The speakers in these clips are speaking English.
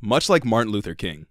much like Martin Luther King,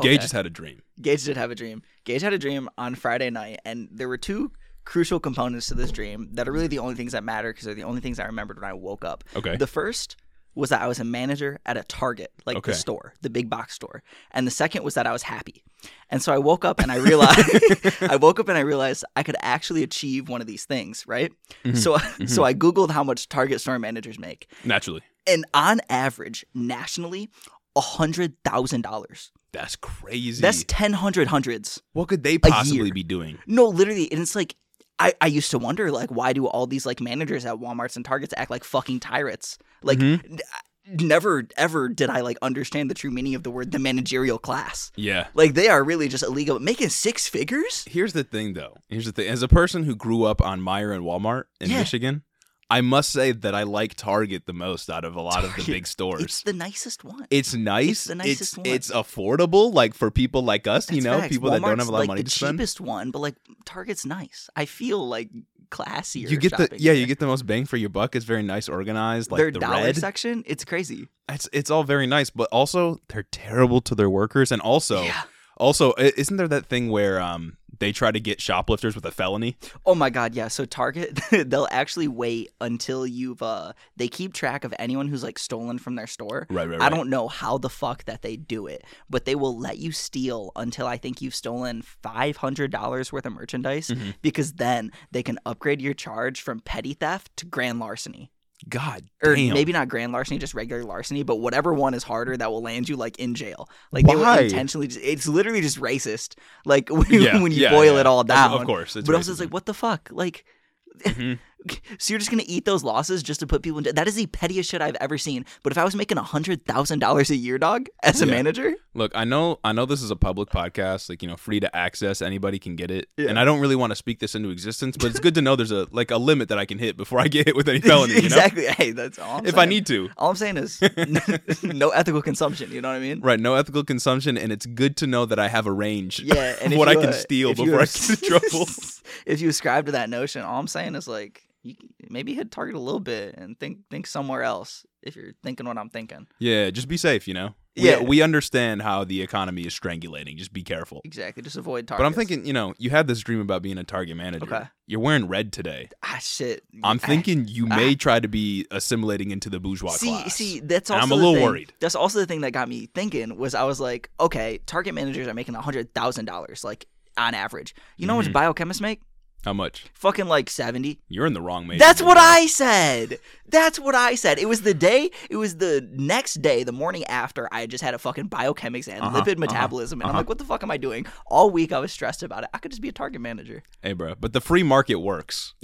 Gage Okay. just had a dream. Gage did have a dream. Gage had a dream on Friday night, and there were two crucial components to this dream that are really the only things that matter because they're the only things I remembered when I woke up. Okay. The first was that I was a manager at a Target, like Okay. the store, the big box store. And the second was that I was happy. And so I woke up and I realized I woke up and I realized I could actually achieve one of these things, right? Mhm. So so I googled how much Target store managers make. Naturally. And on average, nationally, $100,000. That's crazy. That's 10 hundred hundreds. what could they possibly be doing? No, literally, and it's like I, I used to wonder like why do all these like managers at WalMarts and Targets act like fucking tyrants? Like Mhm. n- never ever did I like understand the true meaning of the word the managerial class. Yeah. Like they are really just illegal making six figures? Here's the thing, though. Here's the thing. As a person who grew up on Meijer and Walmart in Yeah. Michigan, I must say that I like Target the most out of a lot of the big stores. It's the nicest one. It's nice. It's the nicest one. It's affordable, like for people like us, you know, facts. people that don't Walmart's, have a lot like of money the to spend. cheapest one, but like Target's nice. I feel like classier. You get the yeah, there. you get the most bang for your buck. It's very nice, organized. Like their the dollar red, section. It's crazy. it's it's all very nice, but also they're terrible to their workers, and also yeah. also isn't there that thing where um they try to get shoplifters with a felony? Oh my god, yeah. So Target they'll actually wait until you've uh they keep track of anyone who's like stolen from their store. Right, right, right. I don't know how the fuck that they do it, but they will let you steal until I think you've stolen five hundred dollars worth of merchandise Mhm. because then they can upgrade your charge from petty theft to grand larceny. God Or damn. maybe not grand larceny, just regular larceny, but whatever one is harder that will land you like in jail. Like they Why? will intentionally just it's literally just racist. Like when, yeah, when you yeah, boil yeah. it all down. Of, course, but also it's racism. like what the fuck? Like Mhm. so you're just gonna eat those losses just to put people in that is the pettiest shit I've ever seen. But if I was making a hundred thousand dollars a year, dog, as a Yeah. manager, Look, I know I know this is a public podcast, like you know, free to access, anybody can get it. Yeah. And I don't really want to speak this into existence, but it's good to know there's a like a limit that I can hit before I get hit with any felony, you know? exactly. Hey, that's all. I'm If I need to. all I'm saying is no ethical consumption. You know what I mean? Right, no ethical consumption and it's good to know that I have a range Yeah, and of what I can uh, steal before I get in trouble. If you ascribe to that notion, all I'm saying is like you maybe hit target a little bit and think think somewhere else if you're thinking what I'm thinking. yeah, just be safe, you know. We, Yeah. we understand how the economy is strangulating. Just be careful. Exactly. Just avoid target. But I'm thinking, you know, you had this dream about being a target manager. Okay. You're wearing red today. ah shit. I'm thinking you may try to be assimilating into the bourgeois see, class. see, that's And I'm a little thing- worried. That's also the thing that got me thinking was I was like, okay, target managers are making hundred thousand dollars, like on average. You know Mm-hmm. much biochemists make? How much? Fucking like seventy. You're in the wrong major. That's what. I said. That's what I said. It was the day. It was the next day, the morning after. I just had a fucking biochemics and Uh-huh, lipid uh-huh, metabolism, and I'm uh-huh. like, what the fuck am I doing? All week I was stressed about it. I could just be a target manager. Hey, bro. But the free market works.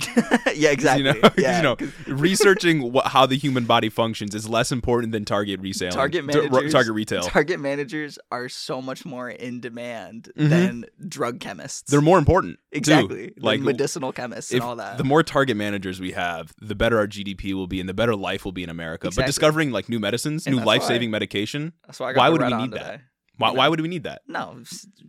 yeah, exactly. You know, yeah, you know researching what, how the human body functions is less important than target resale. target managers. target retail. Target managers are so much more in demand Mhm. than drug chemists. They're more important. exactly Like like medicinal chemists and all that. the more target managers we have, the better our GDP will be, and the better life will be in America. But discovering like new medicines, And new life saving medication, That's why I got why would we need that? why, why would we need that? No,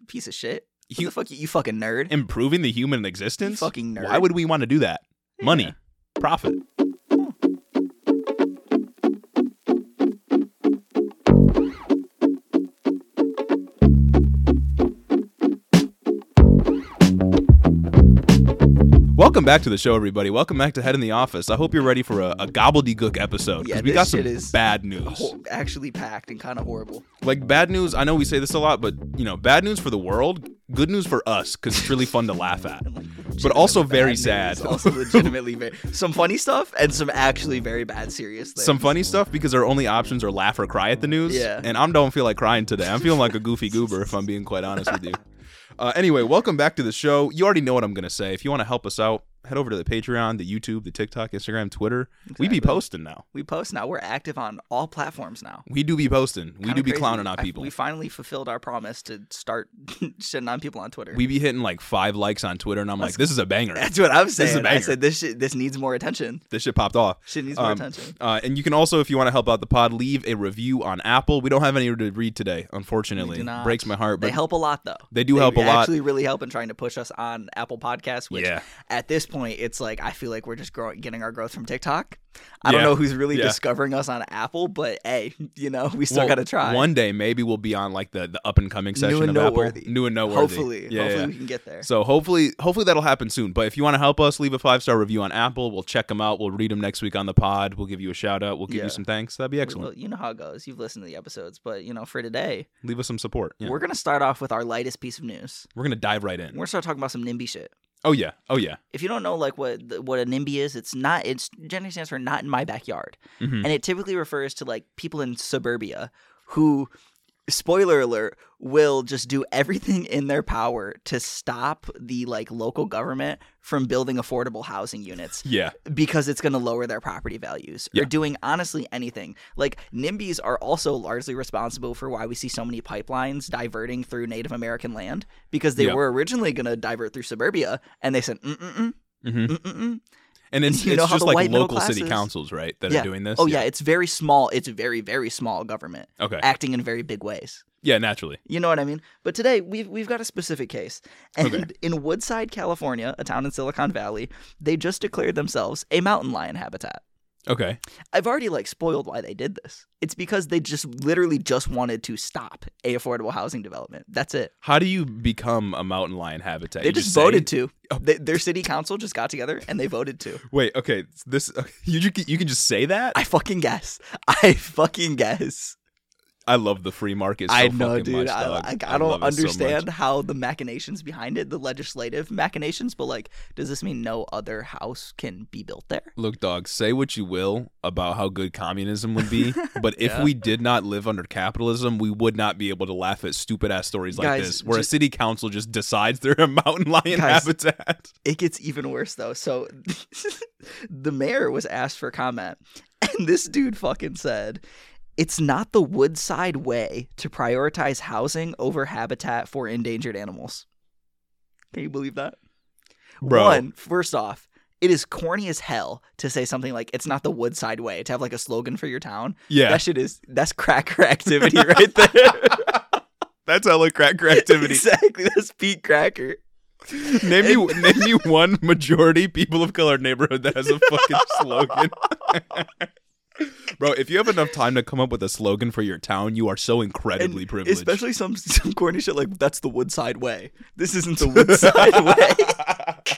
piece of shit. You- the fuck, you, you fucking nerd. Improving the human existence. fucking nerd. Why would we want to do that? Money, Yeah. profit. Welcome back to the show, everybody. Welcome back to Head in the Office. I hope you're ready for a, a gobbledygook episode because Yeah, we this got some shit is bad news. Actually packed and kind of horrible. Like bad news. I know we say this a lot, but you know, bad news for the world, good news for us because it's really fun to laugh at. But also very bad sad. Also, legitimately very some funny stuff and some actually very bad serious things. Some funny stuff because our only options are laugh or cry at the news. Yeah. And I don't feel like crying today. I'm feeling like a goofy goober if I'm being quite honest with you. Uh, anyway, welcome back to the show. You already know what I'm gonna say. If you want to help us out, head over to the Patreon, the YouTube, the TikTok, Instagram, Twitter. We be posting now. We post now. We're active on all platforms now. We do be posting. We Kinda do be crazy. clowning on I- people. we finally fulfilled our promise to start shitting on people on Twitter. We be hitting like five likes on Twitter, and I'm like, this is a banger. That's what I'm is a saying. I said this shit, this needs more attention. This shit popped off. Shit needs more Um, attention. Uh, and you can also, if you want to help out the pod, leave a review on Apple. We don't have any to read today, unfortunately. We. Breaks my heart, but They help a lot though. they do help a lot. Actually, really help in trying to push us on Apple Podcasts. Which Yeah. at this point point, it's like I feel like we're just growing, getting our growth from TikTok. I don't know who's really Yeah. discovering us on Apple, but hey, you know, we still Well, got to try. One day, maybe we'll be on like the, the up and coming section and of Apple. New and noteworthy. hopefully, yeah, hopefully yeah. we can get there. So hopefully, hopefully that'll happen soon. But if you want to help us, leave a five star review on Apple. We'll check them out. We'll read them next week on the pod. We'll give you a shout out. We'll give Yeah. you some thanks. That'd be excellent. Well, you know how it goes. You've listened to the episodes, but you know, for today, leave us some support. Yeah. we're gonna start off with our lightest piece of news. We're gonna dive right in. We're gonna start talking about some NIMBY shit. Oh yeah. Oh yeah. If you don't know like what what a NIMBY is, it's not. It's generally stands for not in my backyard, Mhm. and it typically refers to like people in suburbia who, spoiler alert, will just do everything in their power to stop the like local government from building affordable housing units Yeah. because it's going to lower their property values Yeah. or doing honestly anything. Like NIMBYs are also largely responsible for why we see so many pipelines diverting through Native American land because they Yeah. were originally going to divert through suburbia and they said mm mm mm hmm mm mm mm. And it's, you it's just like local city councils, right, that Yeah. are doing this. Oh yeah, it's very small. It's very very small government Okay. acting in very big ways. Yeah. Naturally. You know what I mean? But today we've we've got a specific case, and Okay. in Woodside, California, a town in Silicon Valley, they just declared themselves a mountain lion habitat. Okay. I've already like spoiled why they did this. It's because they just literally just wanted to stop a affordable housing development. That's it. How do you become a mountain lion habitat? They You just say- voted to. Oh. They, their city council just got together and they voted to. Wait. Okay. This you you can just say that. I fucking guess. I fucking guess. I love the free market. So I know, fucking dude. Much, I, dog. I, I don't it so understand how the machinations behind it, the legislative machinations, but like, does this mean no other house can be built there? Look, dog, say what you will about how good communism would be, but if Yeah. we did not live under capitalism, we would not be able to laugh at stupid ass stories like Guys, this, where a city council just decides they're a mountain lion Guys, habitat. It gets even worse though. So the mayor was asked for comment, and this dude fucking said, "It's not the Woodside way to prioritize housing over habitat for endangered animals." Can you believe that? Bro. One, first off, it is corny as hell to say something like "It's not the Woodside way" to have like a slogan for your town. Yeah, That shit is that's cracker activity right there. that's hella cracker activity. exactly, that's Pete Cracker. name me, name me one majority people of color neighborhood that has a fucking slogan. Bro, if you have enough time to come up with a slogan for your town, you are so incredibly And privileged. Especially some some corny shit like that's the Woodside way. This isn't the Woodside way.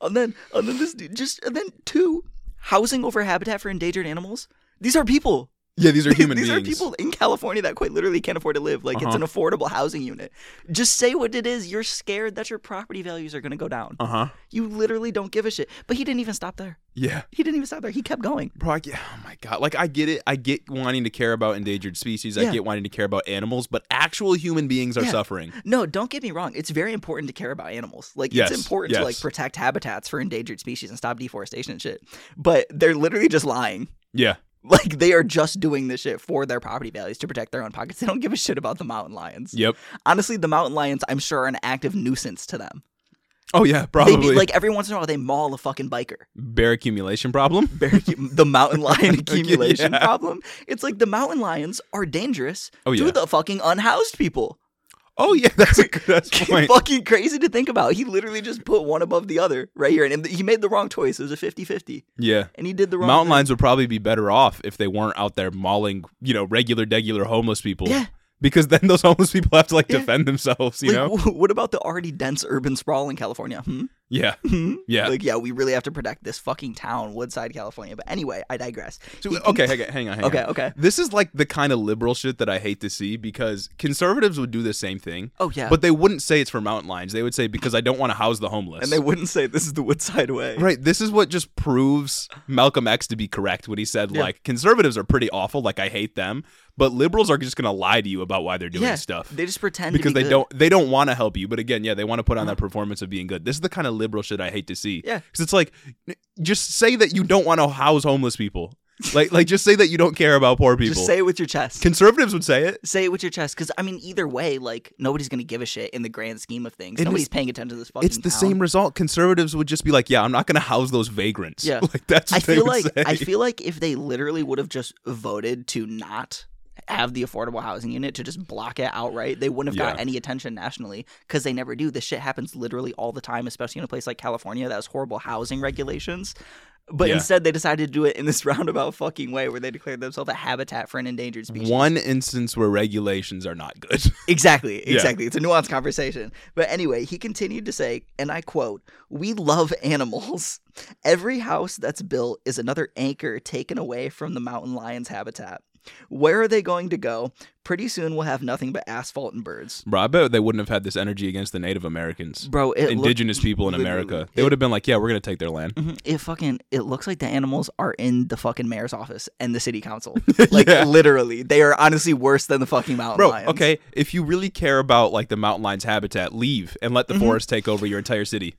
And then and then this dude just and then two, housing over habitat for endangered animals. These are people. Yeah, these are human These beings. are people in California that quite literally can't afford to live. Like it's Uh-huh. an affordable housing unit. Just say what it is. You're scared that your property values are gonna go down. Uh huh. You literally don't give a shit. But he didn't even stop there. Yeah. He didn't even stop there. He kept going. Bro, I get, oh my god! Like I get it. I get wanting to care about endangered species. I get wanting to care about animals, but actual human beings are Yeah. suffering. No, don't get me wrong. It's very important to care about animals. Like Yes, it's important to like protect habitats for endangered species and stop deforestation and shit. But they're literally just lying. Yeah, Like they are just doing this shit for their property values to protect their own pockets. They don't give a shit about the mountain lions. yep. Honestly, the mountain lions, I'm sure, are an active nuisance to them. Oh yeah, They probably be, like every once in a while they maul a fucking biker. bear accumulation problem. Bear- the mountain lion accumulation Yeah. problem. It's like the mountain lions are dangerous Oh, to yeah. the fucking unhoused people. Oh yeah, that's a good point. fucking crazy to think about. He literally just put one above the other right here. And he made the wrong choice. It was a 50 50. Yeah. And he did the wrong Mountain thing. lions would probably be better off if they weren't out there mauling, you know, regular, regular homeless people. Yeah. Because then those homeless people have to like Yeah. defend themselves, you Like, know? wh- what about the already dense urban sprawl in California? Hmm? Yeah. Hmm? Yeah. Like, yeah, we really have to protect this fucking town, Woodside, California. But anyway, I digress. So, okay, hang on, hang on. Hang Okay, on. okay. This is like the kind of liberal shit that I hate to see because conservatives would do the same thing. Oh, yeah. But they wouldn't say it's for mountain lions. They would say because I don't want to house the homeless. and they wouldn't say this is the Woodside way. Right. This is what just proves Malcolm X to be correct when he said, Yeah. like, conservatives are pretty awful. Like, I hate them. But liberals are just going to lie to you about why they're doing yeah. stuff. They just pretend because to be they good. Uh-huh. don't they don't want to help you but again yeah they want to put on that performance of being good this is the kind of liberal shit i hate to see Yeah. because it's like just say that you don't want to house homeless people like like just say that you don't care about poor people Just say it with your chest. conservatives would say it say it with your chest. Because, I mean, either way, like, nobody's going to give a shit in the grand scheme of things. It Nobody's is- paying attention to this fucking it's the town. same result conservatives would just be like yeah i'm not going to house those vagrants Yeah. like that's I feel like say. I feel like if they literally would have just voted to not have the affordable housing unit to just block it outright, they wouldn't have got any attention nationally because they never do. This shit happens literally all the time, especially in a place like California that has horrible housing regulations. But Yeah. instead, they decided to do it in this roundabout fucking way where they declared themselves a habitat for an endangered species. One instance where regulations are not good. Exactly, Yeah. exactly. It's a nuanced conversation. But anyway, he continued to say, and I quote, We love animals. Every house that's built is another anchor taken away from the mountain lion's habitat. Where are they going to go? Pretty soon we'll have nothing but asphalt and birds. Bro, I bet they wouldn't have had this energy against the Native Americans, Bro, indigenous people in America. They would have been like, yeah, we're going to take their land. Mhm. It fucking it looks like the animals are in the fucking mayor's office and the city council. Like Yeah. literally, they are honestly worse than the fucking mountain Bro, lions. okay, if you really care about like the mountain lion's habitat, leave and let the Mhm. forest take over your entire city.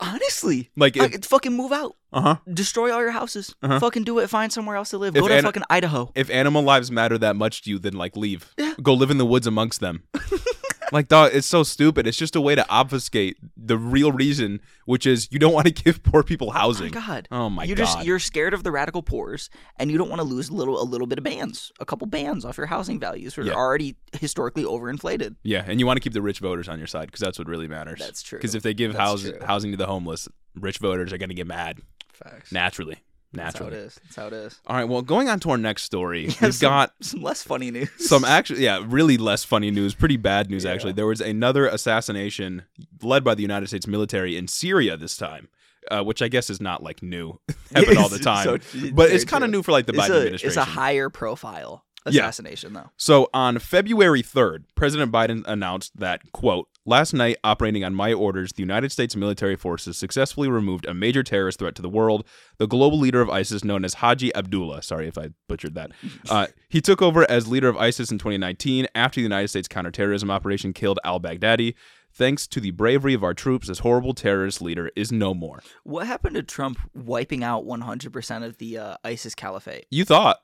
Honestly, Like, like, if, fucking move out, uh huh. destroy all your houses, Uh-huh. fucking do it, find somewhere else to live. If Go to an- fucking Idaho. If animal lives matter that much to you, then like leave. Yeah. Go live in the woods amongst them. like, dog, it's so stupid. It's just a way to obfuscate the real reason, which is you don't want to give poor people Oh my housing. god. Oh my you're god. just you're scared of the radical poors and you don't want to lose a little a little bit of bands, a couple bands off your housing values which Yeah. are already historically overinflated. yeah, and you want to keep the rich voters on your side because that's what really matters. That's true. Because if they give house, housing to the homeless, rich voters are going to get mad Facts. naturally. That's how it Naturally. is. That's how it is. All right. Well, going on to our next story, Yeah, we've some- got some less funny news. some actually, yeah, really less funny news. Pretty bad news, Yeah. actually. There was another assassination led by the United States military in Syria this time, uh, which I guess is not like new, happen all the time. so- but it's kind of new for like the it's Biden a, administration. It's a higher profile Yeah. assassination though. So on February 3rd, President Biden announced that, quote, last night, operating on my orders, the United States military forces successfully removed a major terrorist threat to the world, the global leader of ISIS known as Haji Abdullah. Sorry if I butchered that. Uh, he took over as leader of ISIS in 2019 after the United States counterterrorism operation killed al Baghdadi. Thanks to the bravery of our troops, this horrible terrorist leader is no more. What happened to Trump wiping out 100% of the uh, ISIS caliphate? You thought.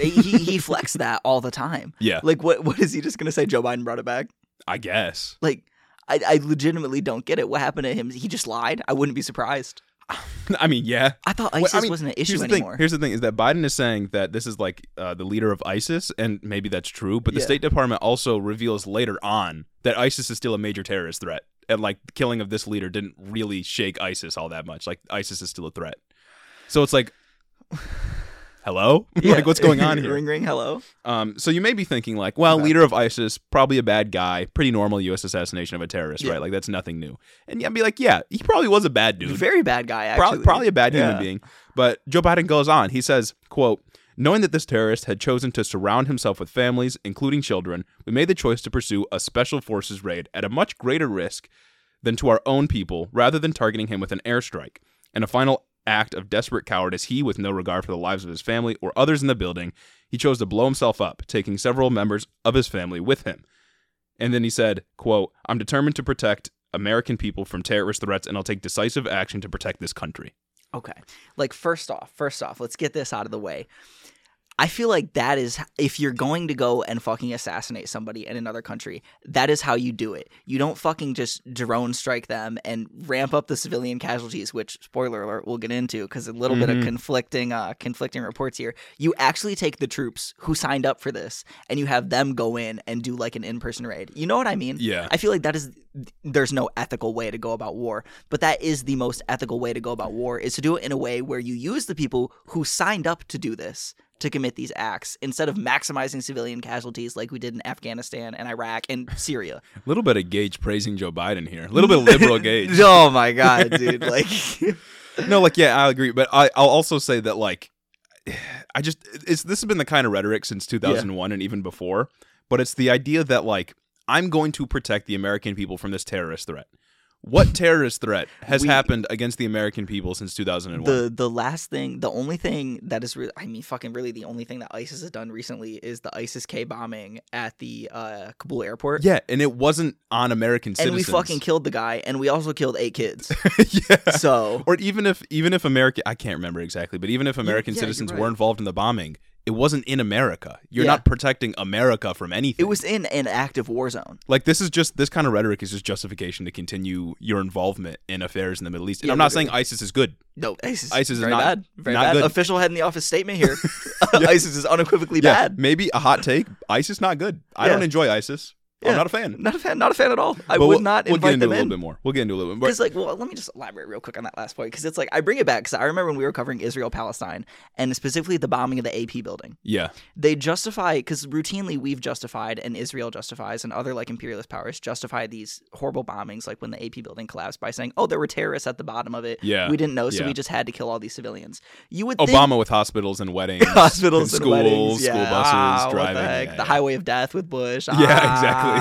He, he flexed that all the time. Yeah, Like what what is he just going to say Joe Biden brought it back? I guess. Like I, I legitimately don't get it. What happened to him? He just lied. I wouldn't be surprised. I mean, yeah. I thought Well, ISIS I mean, wasn't an issue Here's the anymore. thing. Here's the thing: is that Biden is saying that this is like uh, the leader of ISIS, and maybe that's true. But the Yeah. State Department also reveals later on that ISIS is still a major terrorist threat, and like the killing of this leader didn't really shake ISIS all that much. Like ISIS is still a threat. So it's like, hello, Yeah. like what's going on here? ring ring hello. Um, so you may be thinking like, well, leader of ISIS, probably a bad guy, pretty normal U.S. assassination of a terrorist, Yeah. right? Like that's nothing new. And yeah, I'd be like, yeah, he probably was a bad dude. Very bad guy actually. Probably, probably a bad human being. But Joe Biden goes on. He says, quote, Knowing that this terrorist had chosen to surround himself with families, including children, we made the choice to pursue a special forces raid at a much greater risk than to our own people, rather than targeting him with an airstrike. And a final act of desperate cowardice, he, with no regard for the lives of his family or others in the building, he chose to blow himself up, taking several members of his family with him. And then he said, quote, I'm determined to protect American people from terrorist threats and I'll take decisive action to protect this country. Okay. Like first off, first off, let's get this out of the way. I feel like that is if you're going to go and fucking assassinate somebody in another country, that is how you do it. You don't fucking just drone strike them and ramp up the civilian casualties, which spoiler alert we'll get into because a little bit of Mhm. conflicting uh conflicting reports here. You actually take the troops who signed up for this and you have them go in and do like an in-person raid. You know what I mean? Yeah. I feel like that is there's no ethical way to go about war, but that is the most ethical way to go about war is to do it in a way where you use the people who signed up to do this to commit these acts instead of maximizing civilian casualties like we did in Afghanistan and Iraq and Syria. A little bit of Gage praising Joe Biden here. A little bit of liberal Gage. oh my god, dude! Like, no, like yeah, I agree, but I, I'll also say that like I just it's this has been the kind of rhetoric since 2001 and even before, but it's the idea that like I'm going to protect the American people from this terrorist threat. What terrorist threat has We- happened against the American people since 2001? the the last thing, the only thing that is, re- I mean, fucking really, the only thing that ISIS has done recently is the ISIS K bombing at the uh, Kabul airport. yeah, and it wasn't on American And citizens. And we fucking killed the guy, and we also killed eight kids. yeah. So or even if even if American I can't remember exactly, but even if American yeah, you're citizens right. were involved in the bombing, it wasn't in America. You're Yeah. not protecting America from anything. It was in an active war zone. like this is just this kind of rhetoric is just justification to continue your involvement in affairs in the Middle East. And Yeah, I'm not saying ISIS is good. No, ISIS, ISIS is very not- bad. Very not bad. good. Official head in the office statement here. ISIS is unequivocally bad. maybe a hot take. ISIS not good. I don't enjoy ISIS. I'm not a fan. Not a fan. Not a fan at all. I But would we'll, not we'll get into them a little in. bit more. We'll get into a little bit more. Because like, well, let me just elaborate real quick on that last point. Because it's like I bring it back because I remember when we were covering Israel Palestine and specifically the bombing of the AP building. Yeah. They justify because routinely we've justified and Israel justifies and other like imperialist powers justify these horrible bombings, like when the AP building collapsed, by saying, "Oh, there were terrorists at the bottom of it. Yeah. we didn't know, so Yeah. we just had to kill all these civilians." You would think Obama with hospitals and weddings. hospitals and and, schools, weddings, school buses, Ah, driving. the, yeah, the yeah. highway of death with Bush. Yeah, Ah. exactly.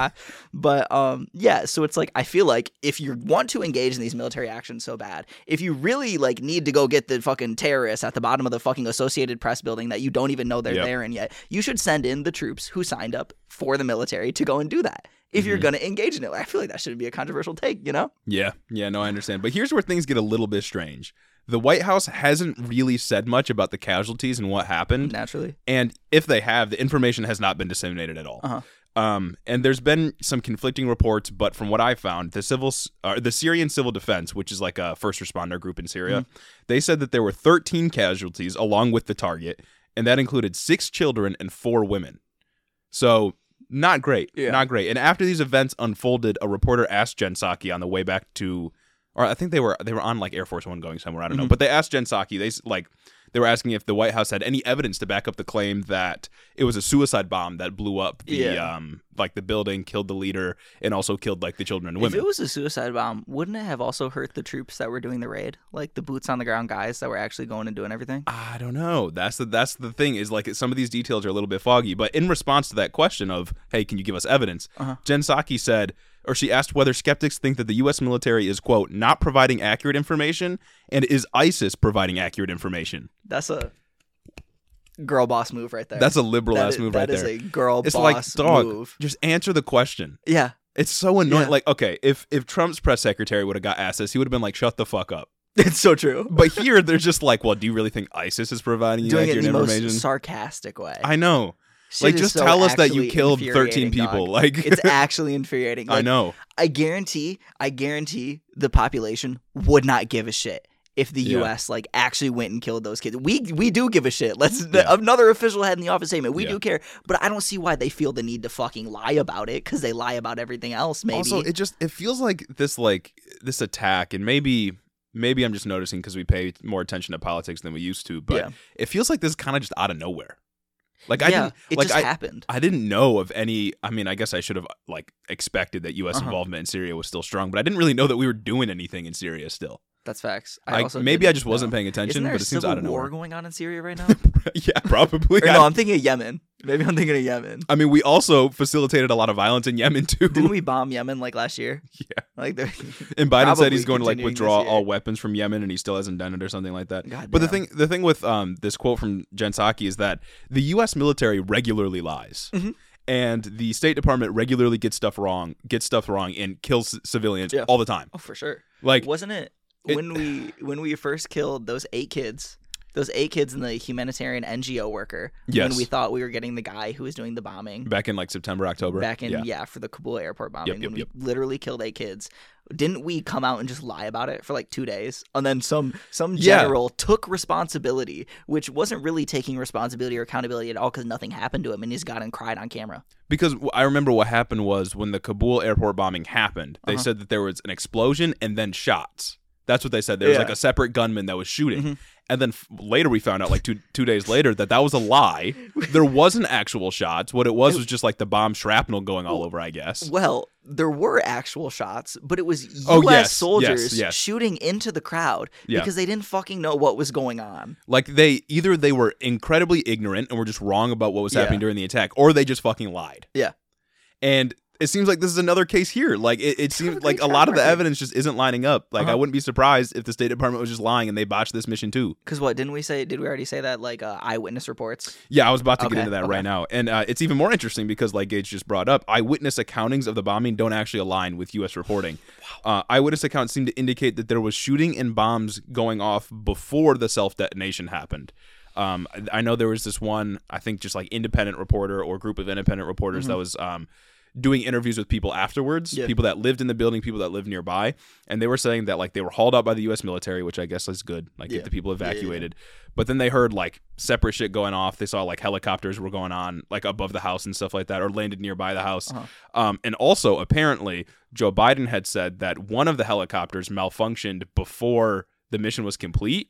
But um, yeah. So it's like I feel like if you want to engage in these military actions so bad, if you really like need to go get the fucking terrorists at the bottom of the fucking Associated Press building that you don't even know they're Yep. there in yet, you should send in the troops who signed up for the military to go and do that. If you're Mhm. gonna engage in it, I feel like that should be a controversial take. You know? Yeah, yeah, no, I understand. But here's where things get a little bit strange. The White House hasn't really said much about the casualties and what happened. Naturally. And if they have, the information has not been disseminated at all. Uh-huh. Um, and there's been some conflicting reports, but from what I found, the civil, uh, the Syrian Civil Defense, which is like a first responder group in Syria, Mm-hmm. they said that there were 13 casualties along with the target, and that included six children and four women. So not great, Yeah. not great. And after these events unfolded, a reporter asked Jen Psaki on the way back to, or I think they were they were on like Air Force One going somewhere. I don't know, Mhm. but they asked Jen Psaki. They like they were asking if the White House had any evidence to back up the claim that it was a suicide bomb that blew up the Yeah. um like the building, killed the leader, and also killed like the children and women. If it was a suicide bomb, wouldn't it have also hurt the troops that were doing the raid, like the boots on the ground guys that were actually going and doing everything? I don't know. That's the that's the thing is like some of these details are a little bit foggy. But in response to that question of hey, can you give us evidence? Uh-huh. Jen Psaki said, or she asked whether skeptics think that the U.S. military is quote not providing accurate information and is ISIS providing accurate information. That's a girl boss move right there. That's a liberal That ass is- move right there. That is a girl It's boss like dog. move. Just answer the question. Yeah, It's so annoying. Yeah. Like okay, if if Trump's press secretary would have got asked this, he would have been like, "Shut the fuck up." it's so true. But here, they're just like, "Well, do you really think ISIS is providing you Doing it in the information?" most sarcastic way. I know. Like, just so tell us that you killed 13 people. dog. Like, it's actually infuriating. I know. I guarantee, I guarantee the population would not give a shit if the Yeah. U.S. like actually went and killed those kids. We we do give a shit. Let's Yeah. another official head in the office statement. We Yeah. do care, but I don't see why they feel the need to fucking lie about it because they lie about everything else. Maybe Also, it just it feels like this like this attack, and maybe maybe I'm just noticing because we pay more attention to politics than we used to, but it feels like this is kind of just out of nowhere. Like I yeah, didn't it like just I, happened. I didn't know of any. I mean, I guess I should have like expected that U.S. Uh-huh. involvement in Syria was still strong, but I didn't really know that we were doing anything in Syria still. That's facts. I, also maybe I just wasn't know. paying attention, but it seems civil out of war going on in Syria right now? yeah, probably. or no, I'm thinking of Yemen. Maybe I'm thinking of Yemen. I mean, we also facilitated a lot of violence in Yemen too. Didn't we bomb Yemen like last year? Yeah. Like And Biden said he's going to like withdraw all weapons from Yemen, and he still hasn't done it or something like that. God But the thing, the thing with um this quote from Jen Psaki is that the U.S. military regularly lies, Mhm. and the State Department regularly gets stuff wrong, gets stuff wrong, and kills civilians Yeah. all the time. Oh, for sure. Like, wasn't it, it- when we when we first killed those eight kids, those eight kids and the humanitarian NGO worker? Yes. When we thought we were getting the guy who was doing the bombing back in like September, October. back in yeah. yeah. for the Kabul airport bombing yep, when yep. we literally killed eight kids. Didn't we come out and just lie about it for like two days? And then some some Yeah. general took responsibility, which wasn't really taking responsibility or accountability at all because nothing happened to him and he's got and cried on camera. Because I remember what happened was when the Kabul airport bombing happened, they Uh-huh. said that there was an explosion and then shots. That's what they said. There was Yeah. like a separate gunman that was shooting. Mhm. And then f- later we found out, like two two days later, that that was a lie. There wasn't actual shots. What it was was just like the bomb shrapnel going all over. I guess. Well, there were actual shots, but it was U.S. Oh, yes, yes, soldiers yes. shooting into the crowd Yeah. because they didn't fucking know what was going on. Like they either they were incredibly ignorant and were just wrong about what was Yeah. happening during the attack, or they just fucking lied. Yeah. And it seems like this is another case here. Like it, it seems like a lot of the evidence just isn't lining up. Like I Uh-huh. wouldn't be surprised if the State Department was just lying and they botched this mission too. Because what didn't we say? Did we already say that? Like uh, eyewitness reports. Yeah, I was about to Okay, get into that okay. right now, and uh, it's even more interesting because, like Gage just brought up, eyewitness accountings of the bombing don't actually align with U.S. reporting. Uh, eyewitness accounts seem to indicate that there was shooting and bombs going off before the self detonation happened. Um, I I know there was this one, I think, just like independent reporter or group of independent reporters that was um, doing interviews with people afterwards. Yeah. people that lived in the building, people that lived nearby, and they were saying that like they were hauled out by the U.S. military, which I guess is good, like Yeah. get the people yeah, yeah. evacuated. But then they heard like separate shit going off. They saw like helicopters were going on like above the house and stuff like that, or landed nearby the house. Uh-huh. Um, and also apparently Joe Biden had said that one of the helicopters malfunctioned before the mission was complete,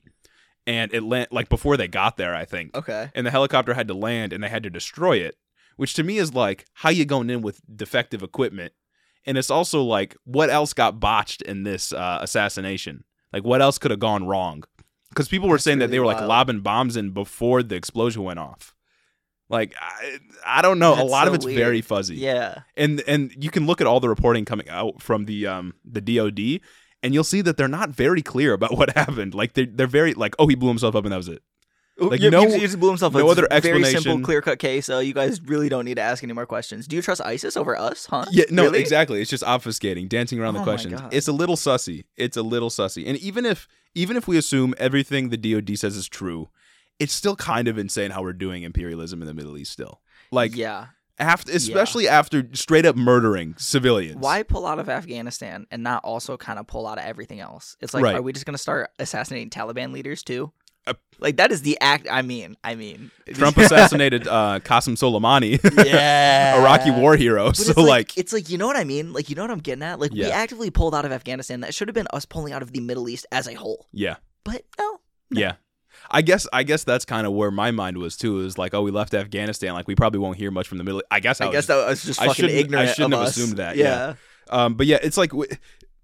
and it land like before they got there, I think Okay. and the helicopter had to land and they had to destroy it which to me is like how you going in with defective equipment? And it's also like what else got botched in this uh, assassination? Like what else could have gone wrong? Because people were That's saying that they really were like lobbing bombs in before the explosion went off. Like i, I don't know. A That's lot of it's weird. very fuzzy. Yeah. and and you can look at all the reporting coming out from the um the DoD and you'll see that they're not very clear about what happened. Like they're, they're very like oh he blew himself up and that was it Like, Yeah, no- he just blew himself. no It's other a Very simple, clear cut case. Uh, you guys really don't need to ask any more questions. Do you trust ISIS over us? Huh? Yeah, no, Really? exactly. It's just obfuscating, dancing around Oh the questions. It's a little sussy. It's a little sussy. And even if even if we assume everything the DoD says is true, it's still kind of insane how we're doing imperialism in the Middle East still. Like yeah. after especially after straight up murdering civilians. Why pull out of Afghanistan and not also kind of pull out of everything else? It's like, Right. are we just gonna start assassinating Taliban leaders too? Like that is the act. I mean, I mean, Trump assassinated uh Qasem Soleimani, yeah, Iraqi war hero. But So it's like, it's like you know what I mean. Like you know what I'm getting at. Like we actively pulled out of Afghanistan. That should have been us pulling out of the Middle East as a whole. yeah. But no, No. Yeah. I guess I guess that's kind of where my mind was too. Is like, oh, we left Afghanistan. Like, we probably won't hear much from the Middle. I guess I, I was guess that was just I fucking shouldn't- I shouldn't have us. assumed that, Yeah. Um, but yeah, it's like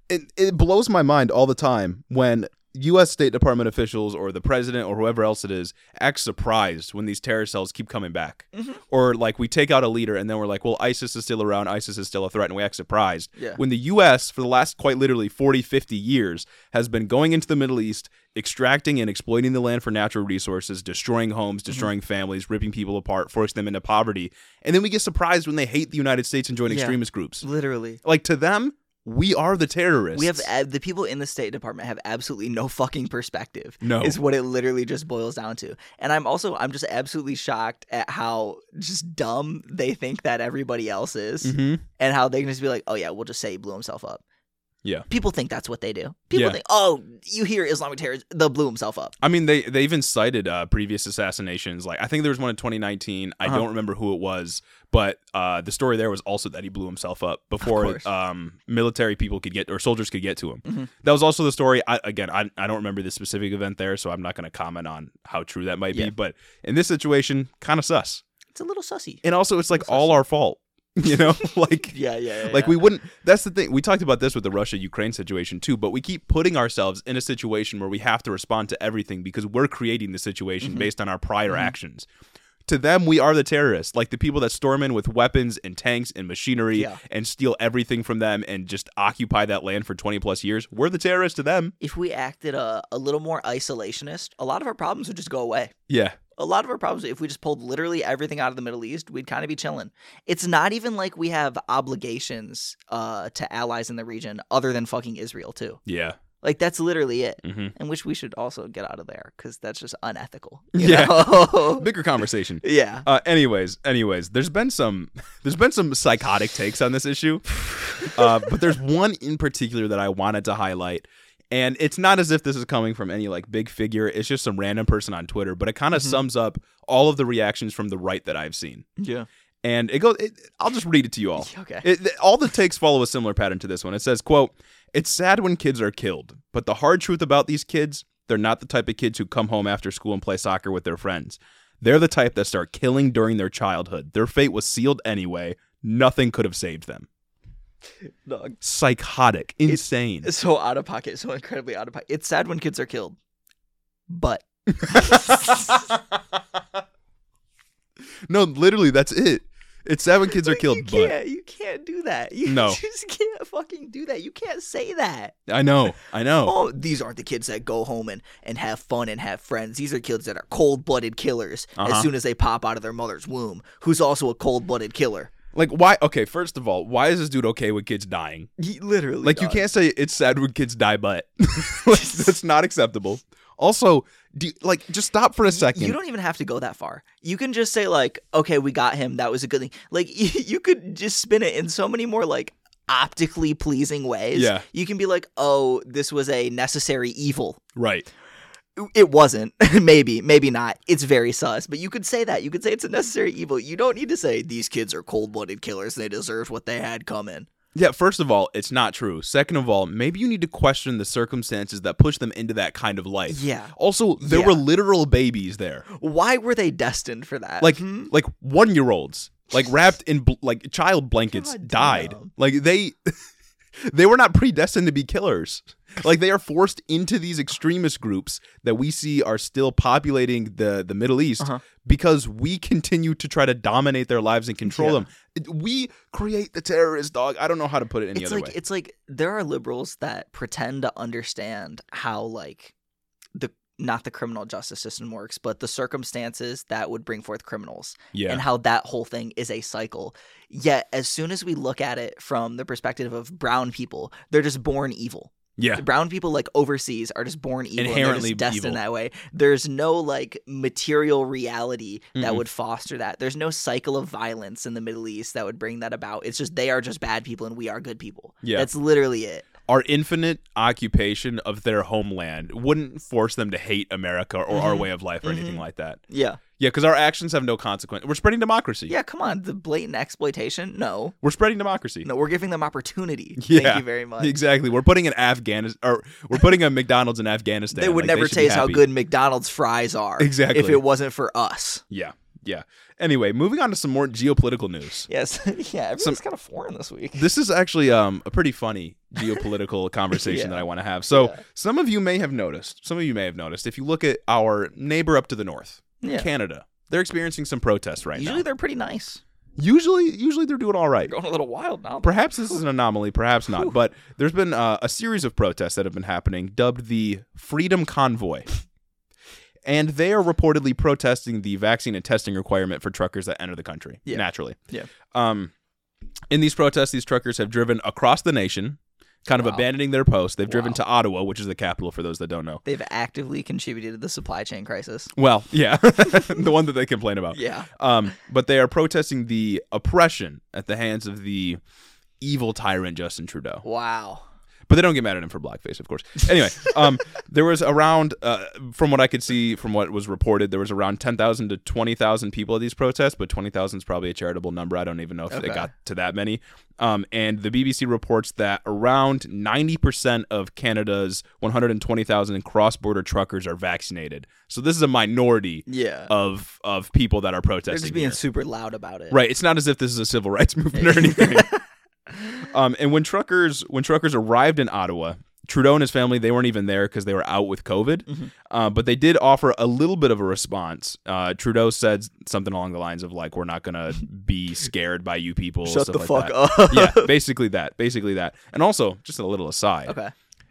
it, it blows my mind all the time when U.S. State Department officials or the president or whoever else it is act surprised when these terror cells keep coming back, Mhm. or like we take out a leader and then we're like, well, ISIS is still around, ISIS is still a threat, and we act surprised. Yeah. When the U.S. for the last quite literally 40, 50 years has been going into the Middle East, extracting and exploiting the land for natural resources, destroying homes, Mm-hmm. destroying families, ripping people apart, forcing them into poverty, and then we get surprised when they hate the United States and join Yeah. extremist groups Literally. like to them we are the terrorists We have ab- the people in the State Department have absolutely no fucking perspective. No. is what it literally just boils down to. And I'm also I'm just absolutely shocked at how just dumb they think that everybody else is, Mhm. and how they can just be like, oh yeah, we'll just say he blew himself up. Yeah. people think that's what they do. People Yeah. think, oh, you hear Islamic terrorists, they'll blew himself up. i mean they they even cited uh previous assassinations like i think there was one in 2019 i Uh-huh. don't remember who it was but uh the story there was also that he blew himself up before um military people could get or soldiers could get to him Mhm. that was also the story I, again I, I don't remember the specific event there so i'm not going to comment on how true that might Yeah. be but in this situation kind of sus It's a little sussy. and also it's like all our fault you know like Yeah, yeah, yeah. Like yeah. we wouldn't. That's the thing. We talked about this with the Russia Ukraine situation too. But we keep putting ourselves in a situation where we have to respond to everything because we're creating the situation Mhm. based on our prior Mhm. actions. To them, we are the terrorists, like the people that storm in with weapons and tanks and machinery Yeah. and steal everything from them and just occupy that land for twenty plus years. We're the terrorists to them. if we acted a, a little more isolationist, a lot of our problems would just go away. Yeah, a lot of our problems if we just pulled literally everything out of the middle east we'd kind of be chilling. It's not even like we have obligations uh to allies in the region other than fucking israel too. Yeah, like that's literally it. Hmm and which we should also get out of there because that's just unethical you Yeah. know? bigger conversation. yeah. Uh, anyways, anyways, there's been some there's been some psychotic takes on this issue, uh, but there's one in particular that I wanted to highlight, and it's not as if this is coming from any like big figure. It's just some random person on Twitter, but it kind of Mhm. sums up all of the reactions from the right that I've seen, yeah and it goes. It, I'll just read it to you all. okay It, all the takes follow a similar pattern to this one. It says, "quote It's sad when kids are killed, but the hard truth about these kids, they're not the type of kids who come home after school and play soccer with their friends. They're the type that start killing during their childhood. Their fate was sealed anyway. Nothing could have saved them. Dog. Psychotic, insane. It's so out of pocket so incredibly out of pocket it's sad when kids are killed but no, literally, that's it. It's seven kids are killed, you but can't you can't do that you No. just can't fucking do that you can't say that I know, I know. Oh, these aren't the kids that go home and, and have fun and have friends. These are kids that are cold blooded killers Uh-huh. as soon as they pop out of their mother's womb, who's also a cold blooded killer. Like, why? Okay, first of all, why is this dude okay with kids dying? He literally. Like you can't say it's sad when kids die, but like, that's not acceptable. Also, Do you- like just stop for a second. You don't even have to go that far. You can just say like, okay, we got him. That was a good thing. Like you could just spin it in so many more like optically pleasing ways. Yeah. You can be like, oh, this was a necessary evil. right. It wasn't. maybe, maybe not. It's very sus. But you could say that. You could say it's a necessary evil. You don't need to say these kids are cold blooded killers. They deserved what they had coming. Yeah, first of all, it's not true. Second of all, maybe you need to question the circumstances that push them into that kind of life. Yeah. Also, there Yeah. were literal babies there. Why were they destined for that? Like Hmm? like 1-year-olds, like wrapped in bl- like child blankets God died. damn. Like they they were not predestined to be killers. Like they are forced into these extremist groups that we see are still populating the the Middle East Uh-huh. because we continue to try to dominate their lives and control Yeah. them. It- We create the terrorist dog. I don't know how to put it any it's other like way. it's like there are liberals that pretend to understand how like the not the criminal justice system works, but the circumstances that would bring forth criminals yeah. and how that whole thing is a cycle. Yet as soon as we look at it from the perspective of brown people, they're just born evil. Yeah. The brown people like overseas are just born evil Inherently and they're destined evil. that way. There's no like material reality that Mm-mm. would foster that. There's no cycle of violence in the Middle East that would bring that about. It's just they are just bad people and we are good people. Yeah. That's literally it. Our infinite occupation of their homeland wouldn't force them to hate America or our Mhm. way of life or anything Mhm. like that. Yeah. Yeah, because our actions have no consequence. We're spreading democracy. Yeah, come on. The blatant exploitation? No. We're spreading democracy. No, we're giving them opportunity. Yeah. Thank you very much. Exactly. We're putting an Afghanistan or we're putting a McDonald's in Afghanistan. They would Like, never be taste how good McDonald's fries are Exactly. if it wasn't for us. Yeah. Yeah. Anyway, moving on to some more geopolitical news. Yes. yeah, everything's kind of foreign this week. This is actually um, a pretty funny geopolitical conversation Yeah. that I want to have. So, Yeah. some of you may have noticed, some of you may have noticed, if you look at our neighbor up to the north, Yeah. Canada, they're experiencing some protests right now. Usually now. they're pretty nice. Usually, usually they're doing all right. Going a little wild now. Perhaps this is an anomaly, perhaps not. But there's been uh, a series of protests that have been happening, dubbed the Freedom Convoy. And they are reportedly protesting the vaccine and testing requirement for truckers that enter the country Yeah. naturally. Yeah. Um, in these protests, these truckers have driven across the nation, kind of Wow. abandoning their post. They've driven Wow. to Ottawa, which is the capital for those that don't know. They've actively contributed to the supply chain crisis. Well, yeah, the one that they complain about. Yeah. Um, but they are protesting the oppression at the hands of the evil tyrant Justin Trudeau. Wow. But they don't get mad at him for blackface, of course. Anyway, um, there was around, uh, from what I could see, from what was reported, there was around ten thousand to twenty thousand people at these protests. But twenty thousand is probably a charitable number. I don't even know if Okay. it got to that many. Um, and the BBC reports that around ninety percent of Canada's one hundred and twenty thousand cross-border truckers are vaccinated. So this is a minority Yeah. of of people that are protesting. They're just being here. super loud about it. Right. It's not as if this is a civil rights movement or anything. um, and when truckers when truckers arrived in Ottawa, Trudeau and his family they weren't even there because they were out with COVID. Mhm. Uh, but they did offer a little bit of a response. Uh, Trudeau said something along the lines of like, "We're not gonna be scared by you people." Shut stuff the like fuck that. up. yeah, basically that. Basically that. And also, just a little aside, Okay.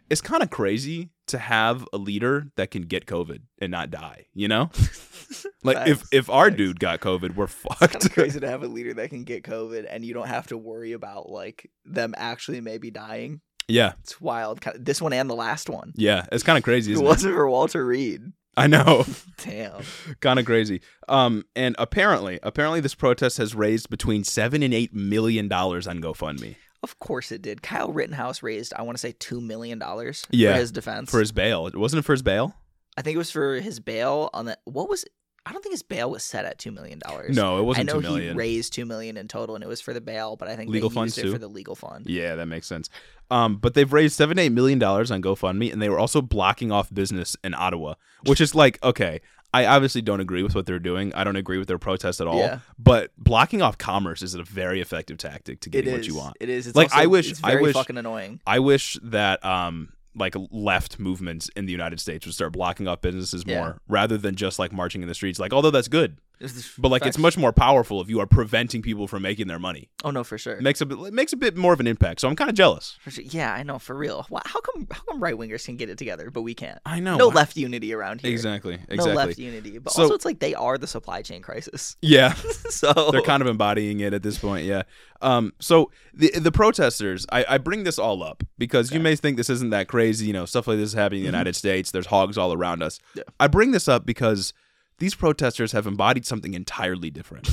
it's kind of crazy to have a leader that can get COVID and not die. You know, like if Facts. if our Facts. dude got COVID, we're fucked. It's crazy to have a leader that can get COVID and you don't have to worry about like them actually maybe dying. yeah, It's wild. This one and the last one. yeah, it's kind of crazy. It it? wasn't for Walter Reed. I know, Damn. kind of crazy. Um, and apparently, apparently, this protest has raised between seven and eight million dollars on GoFundMe Of course it did. Kyle Rittenhouse raised, I want to say, two million dollars Yeah, for his defense. for his bail. It wasn't it for his bail. I think it was for his bail on the what was I don't think his bail was set at two million dollars. No, it wasn't I know two he raised two million in total, and it was for the bail. But I think Legal they funds, it too? for the legal fund. Yeah, that makes sense. Um, but they've raised seven eight million dollars on GoFundMe, and they were also blocking off business in Ottawa, which is like okay. I obviously don't agree with what they're doing. I don't agree with their protest at all. Yeah. But blocking off commerce is a very effective tactic to getting what you want. It is. It's Like, also- I wish- It's I wish- fucking annoying. I wish that um like left movements in the United States would start blocking off businesses Yeah. more rather than just like marching in the streets. Like although that's good. But like, it's much more powerful if you are preventing people from making their money. Oh no, for sure. It makes a bit, it makes a bit more of an impact. So I'm kind of jealous. Sure. Yeah, I know for real. Why, how come how come right wingers can get it together, but we can't? I know. no why- left unity around here. Exactly. Exactly. No left unity. But So- also, it's like they are the supply chain crisis. Yeah. so They're kind of embodying it at this point, yeah. Um, so the the protesters, I, I bring this all up because you may think this isn't that crazy, you know, stuff like this is happening in the Mhm. United States. There's hogs all around us. Yeah. I bring this up because these protesters have embodied something entirely different.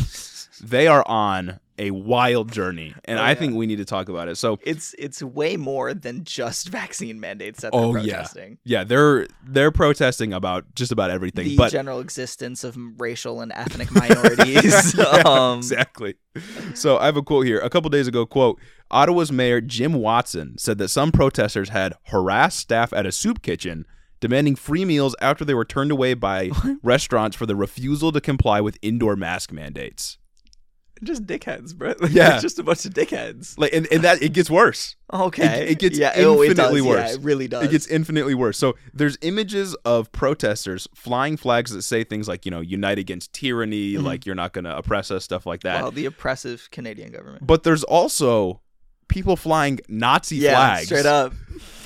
they are on a wild journey, and Oh, I yeah. think we need to talk about it. So it's it's way more than just vaccine mandates that they're Oh, yeah. yeah, they're they're protesting about just about everything. The but general existence of racial and ethnic minorities. Yeah, um, exactly. So I have a quote here. A couple days ago, quote, Ottawa's mayor Jim Watson said that some protesters had harassed staff at a soup kitchen demanding free meals after they were turned away by restaurants for the refusal to comply with indoor mask mandates. Just dickheads, bro. Yeah. It's just a bunch of dickheads. Like and, and that it gets worse. Okay. it gets yeah, oh, it infinitely does. worse. Yeah, it really does. It gets infinitely worse. So there's images of protesters flying flags that say things like, you know, unite against tyranny, Mhm. like you're not going to oppress us, stuff like that. well, the oppressive Canadian government. But there's also people flying Nazi yeah, flags. straight up.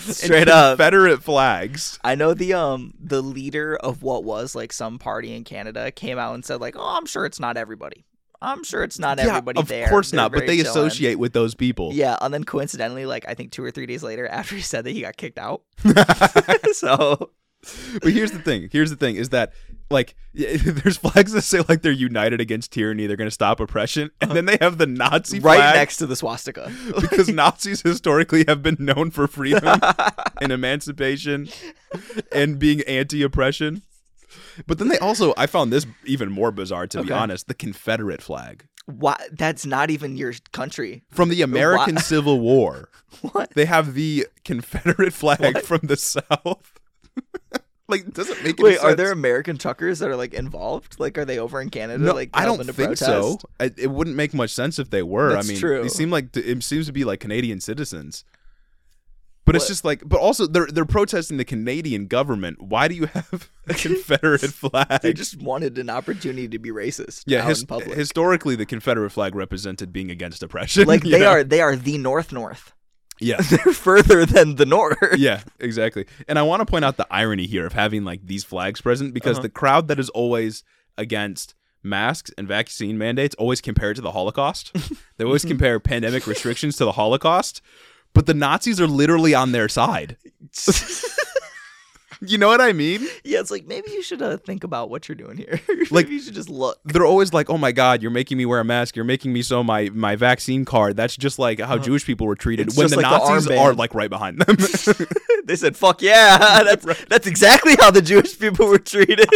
straight up. Confederate flags. I know the um the leader of what was like some party in Canada came out and said like, "Oh, I'm sure it's not everybody. I'm sure it's not yeah, everybody of there." Of course They're not, but they chillin'." associate with those people. Yeah, and then coincidentally, like I think two or three days later, after he said that, he got kicked out. so but here's the thing. Here's the thing is that like there's flags that say like they're united against tyranny, they're going to stop oppression, and then they have the Nazi right flag next to the swastika. because Nazis historically have been known for freedom and emancipation and being anti-oppression. But then they also I found this even more bizarre to be honest, the Confederate flag Why? That's not even your country. from the American Civil War. What? They have the Confederate flag What? from the South. Like, does it make any Wait, are there American truckers that are like involved? Like, are they over in Canada? No, like, I don't think protest? so. I, it wouldn't make much sense if they were. That's I mean, true. they seem like it seems to be like Canadian citizens. But it's just like, but also they're they're protesting the Canadian government. Why do you have a Confederate flag? They just wanted an opportunity to be racist. yeah, his- in public. historically, the Confederate flag represented being against oppression. like they know? are they are the North North. Yeah, They're further than the North. yeah, exactly. And I want to point out the irony here of having like these flags present because Uh-huh. the crowd that is always against masks and vaccine mandates always compare it to the Holocaust. they always compare pandemic restrictions to the Holocaust, but the Nazis are literally on their side. You know what I mean? yeah, it's like maybe you should uh, think about what you're doing here. Like- you should just look. They're always like, "Oh my God, you're making me wear a mask. You're making me show my my vaccine card." That's just like how Uh-huh. Jewish people were treated when the like Nazis armband. are like right behind them. they said, "Fuck yeah!" That's that's exactly how the Jewish people were treated.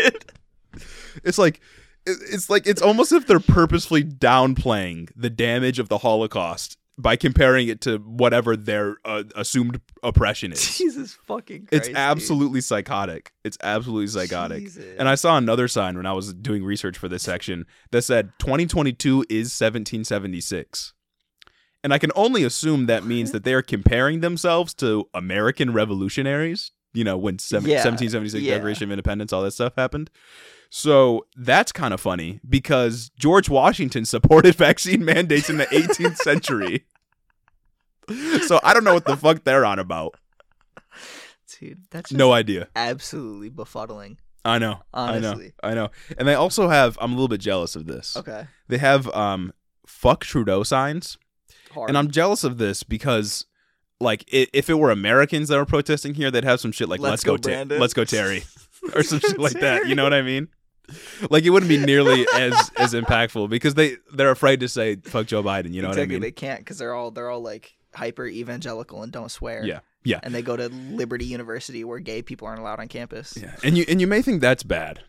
It's like it's like it's almost if they're purposefully downplaying the damage of the Holocaust by comparing it to whatever their uh, assumed oppression is. Jesus fucking Christ! It's dude. absolutely psychotic. It's absolutely psychotic. Jesus. And I saw another sign when I was doing research for this section that said 2022 is 1776. And I can only assume that means that they are comparing themselves to American revolutionaries, you know, when seven, Yeah, 1776 yeah. Declaration of Independence, all that stuff happened. So that's kind of funny because George Washington supported vaccine mandates in the 18th century. So I don't know what the fuck they're on about. dude, that's just No idea. absolutely befuddling. I know. Honestly. I know. I know. And they also have I'm a little bit jealous of this. Okay, They have um fuck Trudeau signs. hard. And I'm jealous of this because like if it were Americans that were protesting here, they'd have some shit like let's, Let's go, go, Ter- let's go Terry or some shit like that. You know what I mean? Like it wouldn't be nearly as as impactful because they they're afraid to say fuck Joe Biden, you know exactly, what I mean? they can't because they're all they're all like hyper evangelical and don't swear. Yeah. Yeah. and they go to Liberty University where gay people aren't allowed on campus. Yeah. And you and you may think that's bad,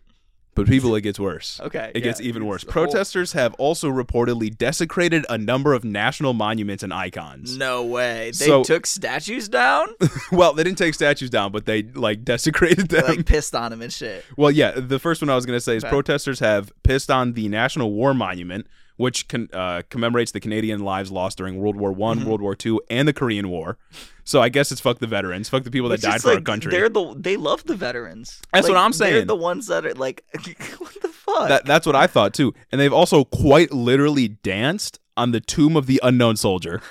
but people it gets worse. Okay, It gets even worse. the whole- Protesters have also reportedly desecrated a number of national monuments and icons. No way. They So- took statues down. Well, they didn't take statues down, but they like desecrated them. like pissed on them and shit. well, yeah, the first one I was going to say is Okay. protesters have pissed on the National War Monument, which con- uh, commemorates the Canadian lives lost during World War One, Mhm. World War Two, and the Korean War. So I guess it's fuck the veterans, fuck the people that died for our country. They're the they love the veterans. That's what I'm saying. They're the ones that are like, what the fuck? fuck? That that's what I thought too. And they've also quite literally danced on the tomb of the unknown soldier.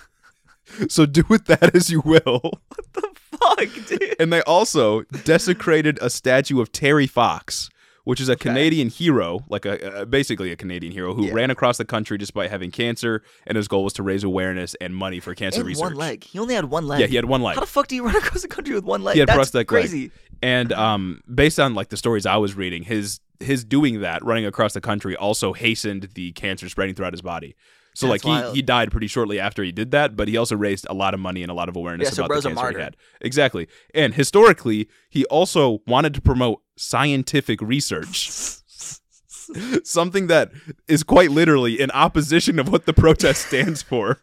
so do with that as you will. What the fuck, dude? And they also desecrated a statue of Terry Fox, which is a Canadian hero, like a, a basically a Canadian hero who Yeah. ran across the country despite having cancer, and his goal was to raise awareness and money for cancer And research. one leg. He only had one leg. Yeah, he had one leg. How the fuck do you run across the country with one leg? He had That's prosthetic leg. crazy. And um, based on like the stories I was reading, his his doing that, running across the country, also hastened the cancer spreading throughout his body. So That's like he, wild. he died pretty shortly after he did that, but he also raised a lot of money and a lot of awareness Yeah, so about bro's the cancer he had. Exactly. And historically, he also wanted to promote scientific research. Something that is quite literally in opposition of what the protest stands for.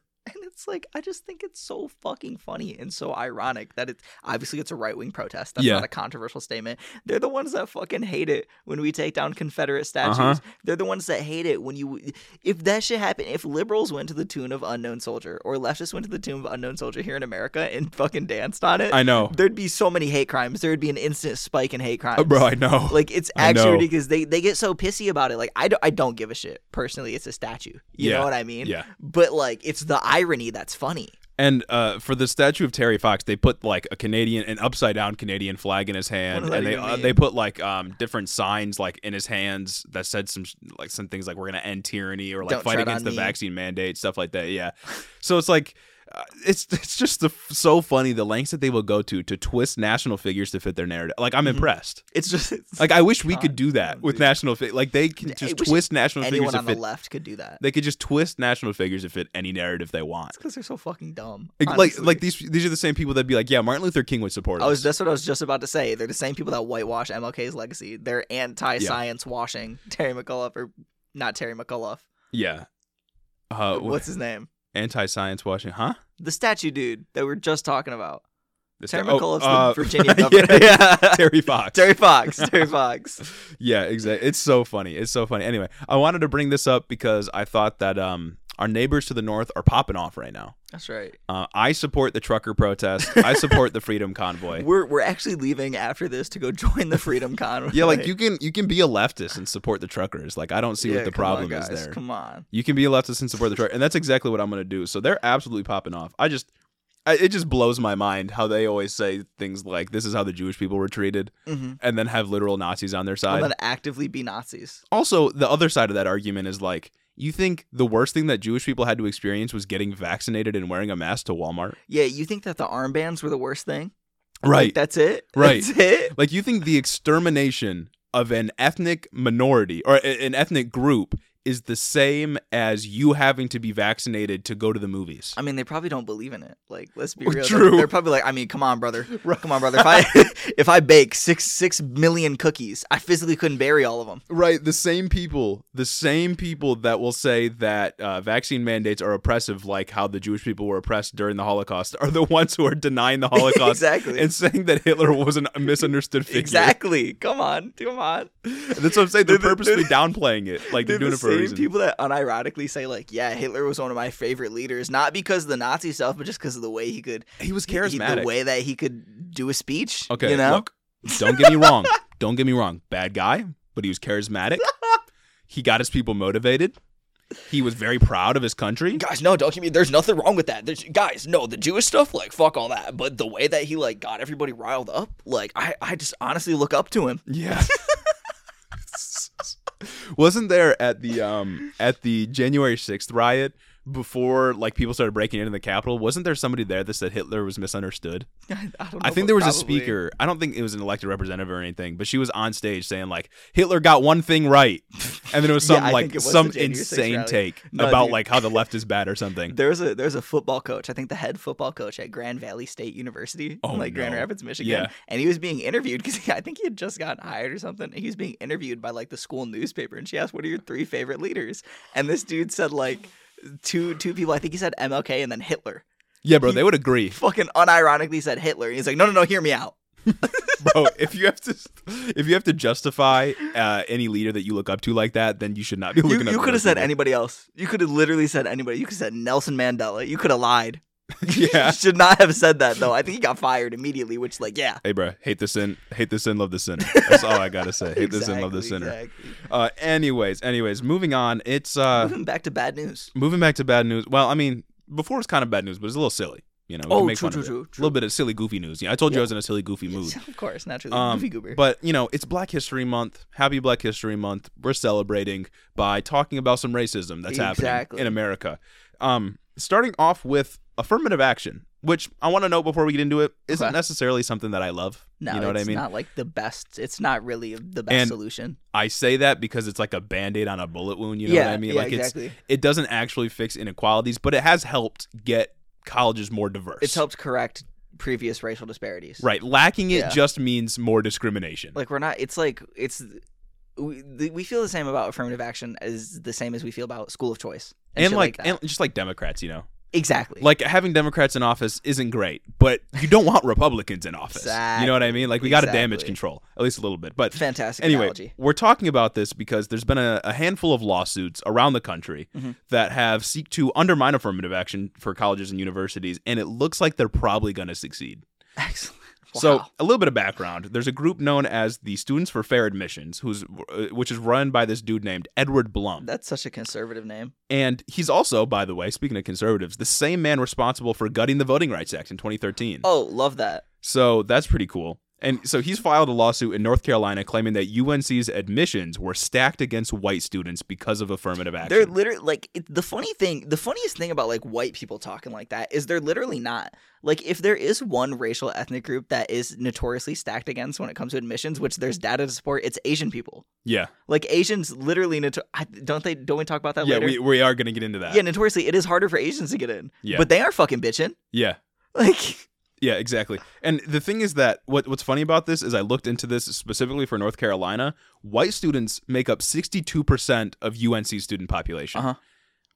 It's like I just think it's so fucking funny and so ironic that it's obviously it's a right wing protest. That's Yeah. not a controversial statement. They're the ones that fucking hate it when we take down Confederate statues. Uh-huh. They're the ones that hate it when you if that shit happened, if liberals went to the tomb of Unknown Soldier or leftists went to the tomb of Unknown Soldier here in America and fucking danced on it, I know. there'd be so many hate crimes. There would be an instant spike in hate crimes. Uh, Bro, I know. Like it's actually because. They they get so pissy about it. Like I don't I don't give a shit personally. It's a statue. You Yeah. know what I mean? Yeah. But like it's the irony that's funny. And uh, for the statue of Terry Fox, they put like a Canadian, an upside down Canadian flag in his hand, What does that and they uh, they put like um different signs like in his hands that said some like some things like we're gonna end tyranny or like Don't fight against the me. vaccine mandate, stuff like that. Yeah, so it's like. Uh, it's it's just the, so funny the lengths that they will go to to twist national figures to fit their narrative. Like I'm Mhm. impressed. It's just it's, Like I wish we could do that with dude. national fi- like they can just twist national figures anyone on the fit. left could do that. They could just twist national figures to fit any narrative they want. It's because they're so fucking dumb. Like like, like these these are the same people that'd be like, yeah, Martin Luther King would support I us. was that's what I was just about to say. They're the same people that whitewash MLK's legacy. They're anti-science washing Terry McAuliffe or not Terry McAuliffe. Yeah. Uh, What's his name? Anti-science washing? Huh? The statue dude that we are just talking about. This Terry guy- oh, McAuliffe's uh, the Virginia yeah, yeah. Terry Fox. Terry Fox. Terry Fox. Yeah, exactly. It's so funny. It's so funny. Anyway, I wanted to bring this up because I thought that um our neighbors to the north are popping off right now. That's right. Uh, I support the trucker protest. I support the freedom convoy. We're we're actually leaving after this to go join the Freedom Convoy. Yeah, like you can you can be a leftist and support the truckers. Like I don't see Yeah, what the come on, problem is there. Come on. You can be a leftist and support the truck, and that's exactly what I'm going to do. So they're absolutely popping off. I just, I, it just blows my mind how they always say things like, "This is how the Jewish people were treated," Mm-hmm. and then have literal Nazis on their side. And then actively be Nazis. also, the other side of that argument is like, you think the worst thing that Jewish people had to experience was getting vaccinated and wearing a mask to Walmart? Yeah, you think that the armbands were the worst thing? Like, Right. that's it. Right. That's it. Like, you think the extermination of an ethnic minority or an ethnic group is the same as you having to be vaccinated to go to the movies? I mean, they probably don't believe in it. Like, let's be real. true. They're, they're probably like, I mean, come on, brother. Come on, brother. If I if I bake six six million cookies, I physically couldn't bury all of them. Right, the same people, the same people that will say that uh, vaccine mandates are oppressive, like how the Jewish people were oppressed during the Holocaust, are the ones who are denying the Holocaust exactly. and saying that Hitler was a misunderstood figure. Exactly. Come on. Come on. That's what I'm saying. They're, They're the- purposely downplaying it, like they're, They're doing it for same reason. people that unironically say like, yeah, Hitler was one of my favorite leaders, not because of the Nazi stuff, but just because of the way he could, he was he- charismatic. the way that he could do a speech. okay, you know, look, don't get me wrong. Don't get me wrong. Bad guy, but he was charismatic. he got his people motivated. He was very proud of his country. guys, no, don't get me. There's nothing wrong with that. There's, guys, no, the Jewish stuff, like, fuck all that. But the way that he like got everybody riled up, like, I, I just honestly look up to him. Yeah. Wasn't there at the um at the January 6th riot before like people started breaking into the Capitol? Wasn't there somebody there that said Hitler was misunderstood? I, don't know, I think there was a speaker. I don't think it was an elected representative or anything, but she was on stage saying like Hitler got one thing right, and then it was Yeah, some I like some the January 6th insane take No, about dude. like how the left is bad or something. There's a there's a football coach. I think the head football coach at Grand Valley State University, Oh, in, like Grand. Rapids, Michigan. Yeah. And he was being interviewed because I think he had just gotten hired or something. He was being interviewed by like the school newspaper, and she asked, "What are your three favorite leaders?" And this dude said like two two people. I think he said MLK and then Hitler. Yeah, bro, they would agree, Fucking unironically said Hitler. He's like, "No, no, no, hear me out." bro. If you have to, if you have to justify uh, any leader that you look up to like that, then you should not be You, looking. up you could have said people. anybody else. You could have literally said anybody. You could have said Nelson Mandela. You could have lied. Yeah. should not have said that though. I think he got fired immediately. Which, like, yeah, Hey, bro, hate the sin, hate the sin, love the sinner. That's all I gotta say. Hate the sin, love the Exactly, sinner. exactly. Uh, anyways, anyways, moving on. It's uh, Moving back to bad news. moving back to bad news. Well, I mean, before it's kind of bad news, but it's a little silly. You know, Oh, make true, true, true, A little bit of silly, goofy news. Yeah, I told you I was in a silly, goofy mood. Of course, naturally, Um, goofy goober. But you know, it's Black History Month. Happy Black History Month. We're celebrating by talking about some racism that's happening in America. Um, starting off with affirmative action, which I want to know before we get into it, isn't Okay. necessarily something that I love. no, you know what I it's mean? not like the best. It's not really the best And- solution. I say that because it's like a band-aid on a bullet wound. You know yeah, what I mean? yeah, like exactly. it's it doesn't actually fix inequalities, but it has helped get colleges more diverse. It's helped correct previous racial disparities. Right. Lacking it Yeah. just means more discrimination. Like we're not. It's like it's. We, we feel the same about affirmative action as the same as we feel about school of choice and shit like, that. and just like Democrats, you know. Exactly Like having Democrats in office isn't great, but you don't want Republicans in office. You know what I mean? Like we got to damage control at least a little bit. But fantastic anyway, analogy. we're talking about this because there's been a, a handful of lawsuits around the country Mhm. that have seek to undermine affirmative action for colleges and universities, and it looks like they're probably going to succeed. Excellent. So, a little bit of background. There's a group known as the Students for Fair Admissions, who's uh, which is run by this dude named Edward Blum. that's such a conservative name. And he's also, by the way, speaking of conservatives, the same man responsible for gutting the Voting Rights Act in 2013. Oh, love that. So that's pretty cool. And so he's filed a lawsuit in North Carolina claiming that UNC's admissions were stacked against white students because of affirmative action. They're literally like the funny thing. The funniest thing about like white people talking like that is they're literally not. Like if there is one racial ethnic group that is notoriously stacked against when it comes to admissions, which there's data to support, it's Asian people. yeah. Like Asians literally noto- I- don't they don't we talk about that Yeah, later? we, we are going to get into that. yeah, notoriously it is harder for Asians to get in. Yeah. But they are fucking bitching. yeah. Like Yeah, exactly. And the thing is that what what's funny about this is I looked into this specifically for North Carolina. White students make up 62% of UNC student population. Uh-huh.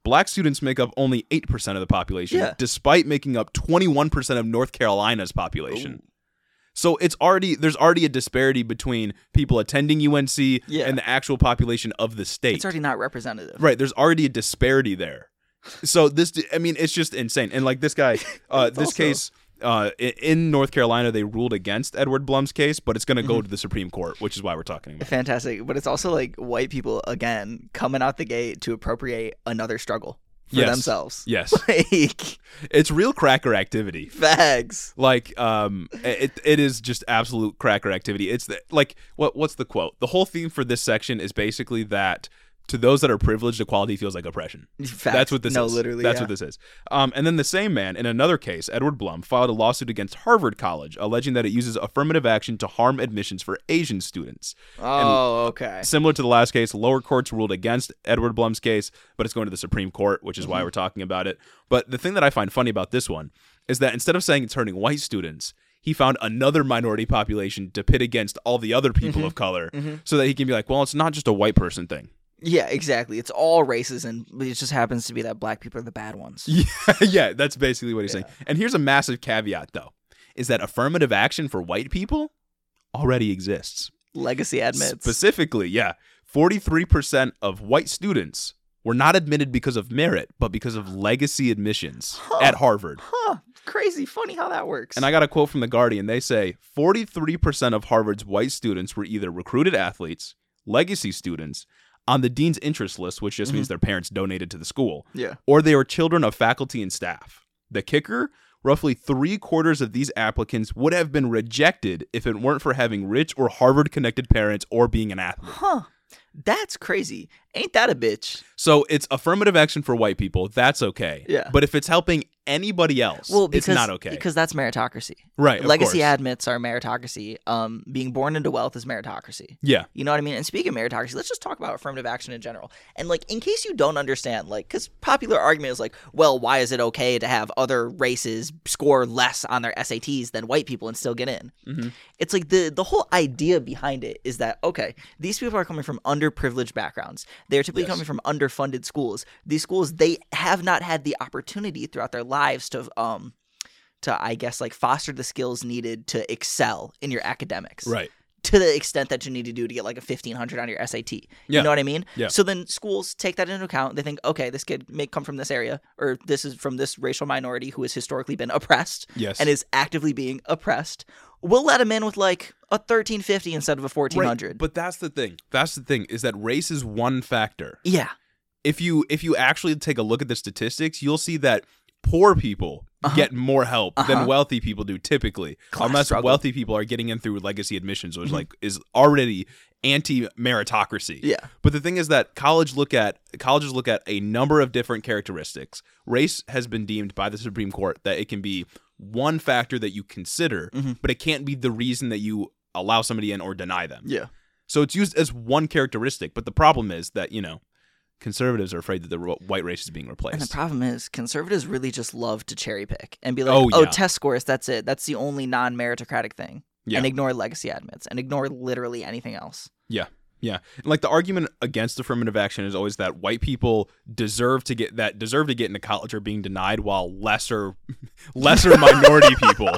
Black students make up only 8% of the population, Yeah. despite making up 21% of North Carolina's population. So it's already there's already a disparity between people attending UNC Yeah. and the actual population of the state. it's already not representative. Right, there's already a disparity there. So this, I mean, it's just insane. And like this guy, uh, this also- case uh, in North Carolina, they ruled against Edward Blum's case, but it's going to Mm-hmm. go to the Supreme Court, which is why we're talking about. it. Fantastic. But it's also like white people again coming out the gate to appropriate another struggle for Yes. themselves. Yes, Like it's real cracker activity. fags. Like, um, it it is just absolute cracker activity. It's the, like what what's the quote? The whole theme for this section is basically that to those that are privileged, equality feels like oppression. Facts. That's what this no, is. literally. That's yeah. what this is. Um, and then the same man, in another case, Edward Blum, filed a lawsuit against Harvard College, alleging that it uses affirmative action to harm admissions for Asian students. Oh, okay. Similar to the last case, lower courts ruled against Edward Blum's case, but it's going to the Supreme Court, which is Mm-hmm. why we're talking about it. But the thing that I find funny about this one is that instead of saying it's hurting white students, he found another minority population to pit against all the other people Mm-hmm. of color so that he can be like, well, it's not just a white person thing. Yeah, exactly. It's all races, and it just happens to be that black people are the bad ones. Yeah, yeah, that's basically what he's saying. And here's a massive caveat, though, is that affirmative action for white people already exists. Legacy admits. Specifically, yeah, 43% of white students were not admitted because of merit, but because of legacy admissions Huh. at Harvard. huh? Crazy. Funny how that works. And I got a quote from The Guardian. They say 43% of Harvard's white students were either recruited athletes, legacy students, on the dean's interest list, which just means mm-hmm. their parents donated to the school, yeah. or they were children of faculty and staff. The kicker roughly three quarters of these applicants would have been rejected if it weren't for having rich or Harvard connected parents or being an athlete. Huh. That's crazy. Ain't that a bitch? So it's affirmative action for white people. That's okay. Yeah. But if it's helping anybody else, Well, because it's not okay. because that's meritocracy. right. of Legacy course. admits are meritocracy. Um, being born into wealth is meritocracy. Yeah. You know what I mean? And speaking of meritocracy, let's just talk about affirmative action in general. And like, in case you don't understand, like, because popular argument is like, well, why is it okay to have other races score less on their SATs than white people and still get in? Mhm. It's like the the whole idea behind it is that okay, these people are coming from underprivileged backgrounds. They are typically Yes. coming from underfunded schools. These schools they have not had the opportunity throughout their lives to um to I guess like foster the skills needed to excel in your academics Right. to the extent that you need to do to get like a 1500 on your SAT. Yeah. You know what I mean? Yeah. So then schools take that into account. They think, okay, this kid may come from this area or this is from this racial minority who has historically been oppressed Yes. and is actively being oppressed. We'll let him in with like a 1350 instead of a 1400. Right, But that's the thing. That's the thing is that race is one factor. yeah. If you if you actually take a look at the statistics, you'll see that poor people get more help Uh-huh. than wealthy people do typically. Class unless struggle. wealthy people are getting in through legacy admissions, which Mhm. like is already anti meritocracy. Yeah. But the thing is that college look at colleges look at a number of different characteristics. Race has been deemed by the Supreme Court that it can be one factor that you consider, Mhm. but it can't be the reason that you allow somebody in or deny them. Yeah. So it's used as one characteristic, but the problem is that, you know, conservatives are afraid that the white race is being replaced. And the problem is, conservatives really just love to cherry pick and be like, Oh, "Oh, yeah. test scores. That's it. That's the only non-meritocratic thing." Yeah. And ignore legacy admits and ignore literally anything else. Yeah. Yeah. And like the argument against affirmative action is always that white people deserve to get that deserve to get into college are being denied while lesser lesser minority people,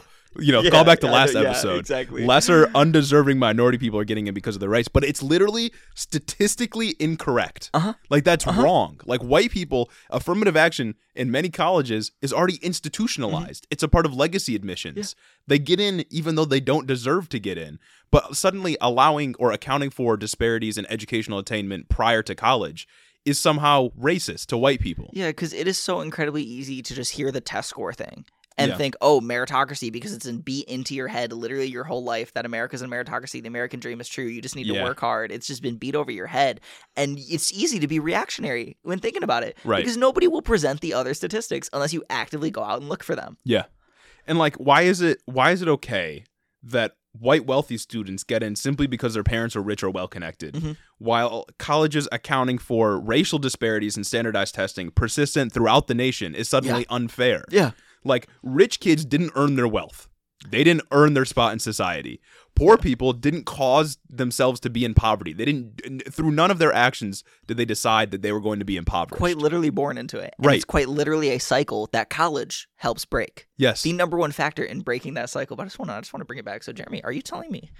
you know, call back to last episode. exactly. Lesser undeserving minority people are getting in because of their race, but it's literally statistically incorrect. Uh-huh. Like that's wrong. Like white people, affirmative action in many colleges is already institutionalized. It's a part of legacy admissions. They get in even though they don't deserve to get in. But suddenly allowing or accounting for disparities in educational attainment prior to college is somehow racist to white people. Yeah, because it is so incredibly easy to just hear the test score thing and Yeah. think, oh, meritocracy, because it's in beat into your head literally your whole life that America's a meritocracy, the American dream is true. You just need to work hard. It's just been beat over your head. And it's easy to be reactionary when thinking about it. Right. Because nobody will present the other statistics unless you actively go out and look for them. Yeah. And like why is it why is it okay that white wealthy students get in simply because their parents are rich or well connected Mhm. while colleges accounting for racial disparities in standardized testing persistent throughout the nation is suddenly unfair. Yeah. Like rich kids didn't earn their wealth. They didn't earn their spot in society. Poor people didn't cause themselves to be in poverty. They didn't through none of their actions did they decide that they were going to be impoverished. Quite literally born into it. And Right. It's quite literally a cycle that college helps break. yes. The number one factor in breaking that cycle. But I just want to, I just want to bring it back. So, Jeremy, are you telling me,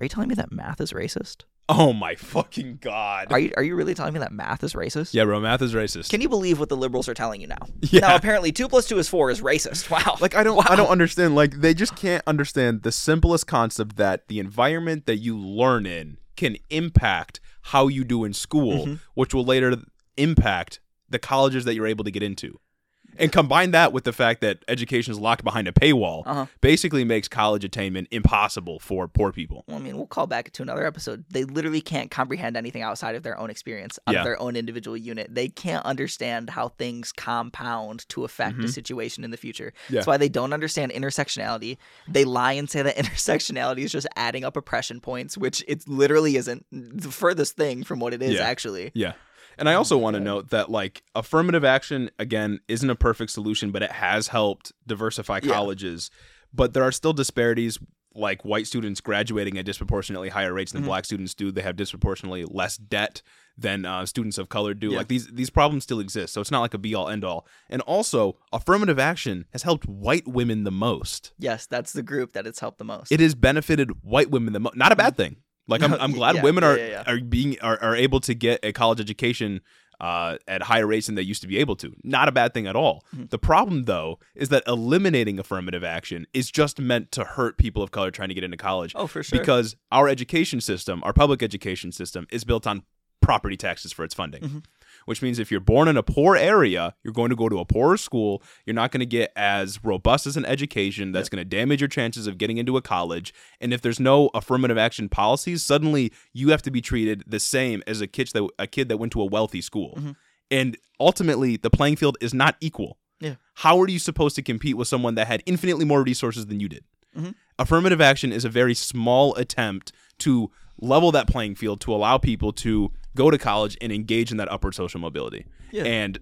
are you telling me that math is racist? Oh my fucking god. Are you, are you really telling me that math is racist? yeah, bro, math is racist. Can you believe what the liberals are telling you now? Yeah. Now, apparently, two plus two is four is racist. Wow. Like I don't I don't understand like they just can't understand the simplest concept that the environment that you learn in can impact how you do in school, Mm-hmm. which will later impact the colleges that you're able to get into. And combine that with the fact that education is locked behind a paywall, Uh-huh. basically makes college attainment impossible for poor people. Well, I mean, we'll call back to another episode. They literally can't comprehend anything outside of their own experience, out Yeah. of their own individual unit. They can't understand how things compound to affect a situation in the future. Mm-hmm. Yeah. That's why they don't understand intersectionality. They lie and say that intersectionality is just adding up oppression points, which it literally isn't the furthest thing from what it is, Yeah. actually. Yeah. And I also want to note that like affirmative action again isn't a perfect solution, but it has helped diversify Yeah. colleges. But there are still disparities like white students graduating at disproportionately higher rates than Mhm. black students do. They have disproportionately less debt than uh, students of color do. Yeah. Like these these problems still exist. So it's not like a be all end all. And also, affirmative action has helped white women the most. Yes, that's the group that it's helped the most. It has benefited white women the most. Not a bad thing. Like I'm, I'm glad yeah, women are yeah, yeah. are being are, are able to get a college education uh, at higher rates than they used to be able to. Not a bad thing at all. Mhm. The problem though is that eliminating affirmative action is just meant to hurt people of color trying to get into college oh, for sure. because our education system, our public education system, is built on property taxes for its funding. Mhm. Which means if you're born in a poor area, you're going to go to a poorer school. You're not going to get as robust as an education. That's going to damage your chances of getting into a college. And if there's no affirmative action policies, suddenly you have to be treated the same as a kid that a kid that went to a wealthy school. Mhm. And ultimately, the playing field is not equal. Yeah. How are you supposed to compete with someone that had infinitely more resources than you did? Mhm. Affirmative action is a very small attempt to level that playing field to allow people to go to college and engage in that upward social mobility. Yeah. And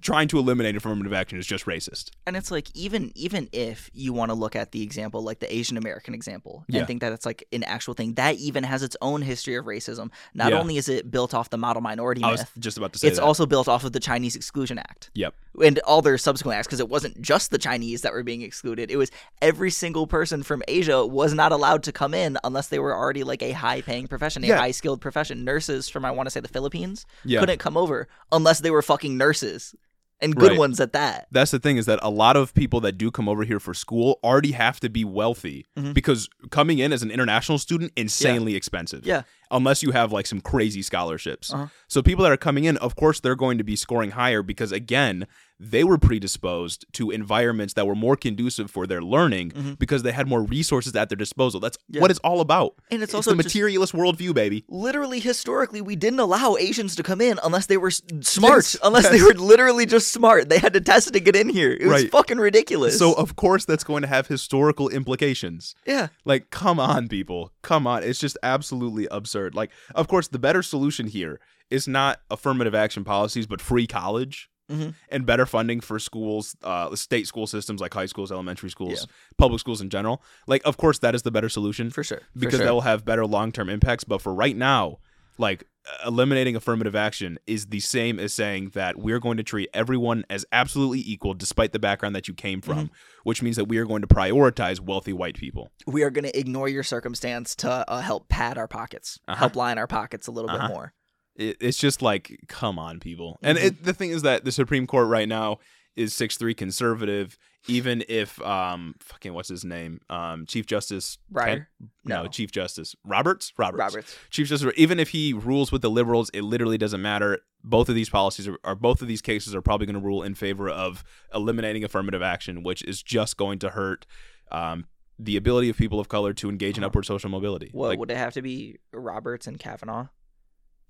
trying to eliminate affirmative action is just racist. And it's like even even if you want to look at the example like the Asian American example and Yeah. think that it's like an actual thing, that even has its own history of racism. Not Yeah. only is it built off the model minority I was myth, just about to say it's that. also built off of the Chinese Exclusion Act. Yep. And all their subsequent acts, because it wasn't just the Chinese that were being excluded. It was every single person from Asia was not allowed to come in unless they were already like a high paying profession, a Yeah. high skilled profession. Nurses from I want to say the Philippines couldn't come over unless they were fucking nurses. And good Right. ones at that. That's the thing is that a lot of people that do come over here for school already have to be wealthy Mhm. because coming in as an international student insanely expensive. Yeah. Unless you have like some crazy scholarships. Uh-huh. So people that are coming in, of course, they're going to be scoring higher because again, they were predisposed to environments that were more conducive for their learning Mhm. because they had more resources at their disposal. That's Yeah. what it's all about. And it's It's also the materialist worldview, baby. literally historically we didn't allow asians to come in unless they were smart Yes, unless they were literally just smart they had to test to get in here it was Right. fucking ridiculous So of course that's going to have historical implications. yeah Like, come on, people. Come on. It's just absolutely absurd. Like, of course, the better solution here is not affirmative action policies, but free college Mhm. and better funding for schools, uh, state school systems like high schools, elementary schools, Yeah. public schools in general. Like, of course, that is the better solution for sure for because sure. that will have better long term impacts. But for right now, like, eliminating affirmative action is the same as saying that we're going to treat everyone as absolutely equal despite the background that you came from, Mm-hmm. which means that we are going to prioritize wealthy white people. we are going to ignore your circumstance to uh, help pad our pockets Uh-huh. help line our pockets a little Uh-huh. bit more it, it's just like come on people and Mhm. it, the thing is that the supreme court right now is 6-3 conservative even if um fucking what's his name? Um chief justice? Ken- no, No. chief justice roberts? Roberts. Roberts. Chief justice even if he rules with the liberals it literally doesn't matter. Both of these policies are, are both of these cases are probably going to rule in favor of eliminating affirmative action which is just going to hurt um the ability of people of color to engage in Uh-huh. upward social mobility. What Like, would it have to be roberts and kavanaugh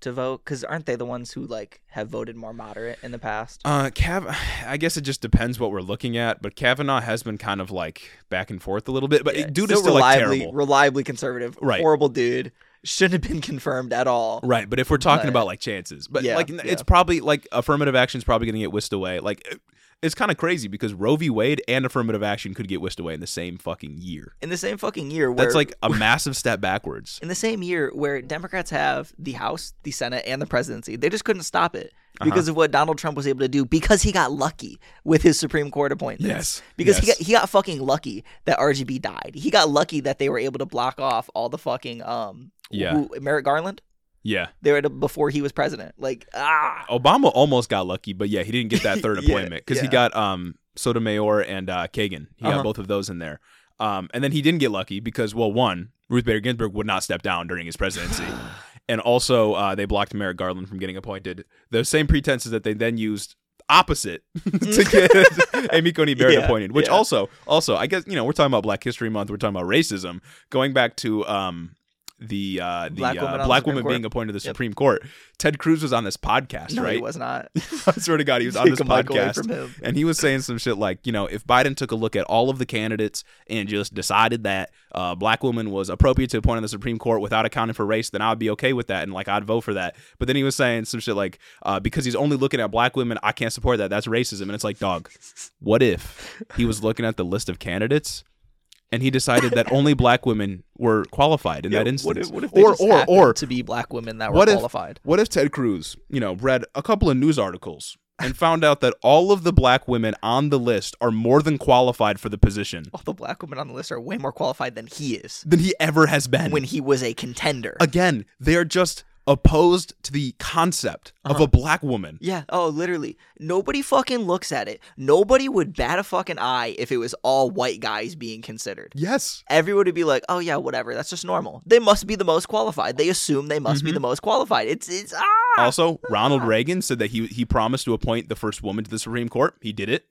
to vote because aren't they the ones who like have voted more moderate in the past Uh, Cav, I guess it just depends what we're looking at, but Kavanaugh has been kind of like back and forth a little bit, but Yeah, dude is still still like reliably, terrible, reliably conservative. Right. Horrible dude. Shouldn't have been confirmed at all. right? But if we're talking But- about like chances, but Yeah, like yeah. it's probably like affirmative action is probably going to get whisked away. Like it's kind of crazy because Roe v. Wade and affirmative action could get whisked away in the same fucking year. In the same fucking year where That's like a massive step backwards. in the same year where Democrats have the House, the Senate, and the presidency. They just couldn't stop it Uh-huh. because of what Donald Trump was able to do because he got lucky with his Supreme Court appointments. Yes, Because he got he got fucking lucky that RGB died. He got lucky that they were able to block off all the fucking um Yeah. who, Merrick Garland. Yeah, They were able- before he was president. Like ah Obama almost got lucky, but yeah, he didn't get that third Yeah, appointment because he got um Sotomayor and uh, Kagan. He got Uh-huh. both of those in there. Um, and then he didn't get lucky because, well, one, Ruth Bader Ginsburg would not step down during his presidency, and also uh, they blocked Merrick Garland from getting appointed. The same pretenses that they then used opposite to get Amy Coney Barrett Yeah, appointed. Which yeah. also, also, I guess you know we're talking about Black History Month. We're talking about racism. Going back to um the uh the Black woman uh, black woman being appointed to the Yep. Supreme Court. Ted Cruz was on this podcast, no, right? he was not. I swear to God, he was on this a mic away podcast. And he was saying some shit like, you know, if Biden took a look at all of the candidates and just decided that uh, black woman was appropriate to appoint on the Supreme Court without accounting for race, then I would be okay with that and like I'd vote for that. But then he was saying some shit like, uh, because he's only looking at black women, I can't support that. That's racism. And it's like, dog, what if he was looking at the list of candidates? And he decided that only black women were qualified in Yeah, that instance. What if, what if they or, just or, or to be black women that were what if- qualified? what if Ted Cruz, you know, read a couple of news articles and found out that all of the black women on the list are more than qualified for the position All the black women on the list are way more qualified than he is than he ever has been? when he was a contender. Again, they are just opposed to the concept of Uh-huh. a black woman. yeah. Oh, literally. Nobody fucking looks at it. Nobody would bat a fucking eye if it was all white guys being considered. Yes. Everyone would be like, "Oh yeah, whatever. That's just normal. They must be the most qualified. They assume they must be Mhm. the most qualified. It's it's ah." Also, Ronald Reagan said that he he promised to appoint the first woman to the Supreme Court. He did it.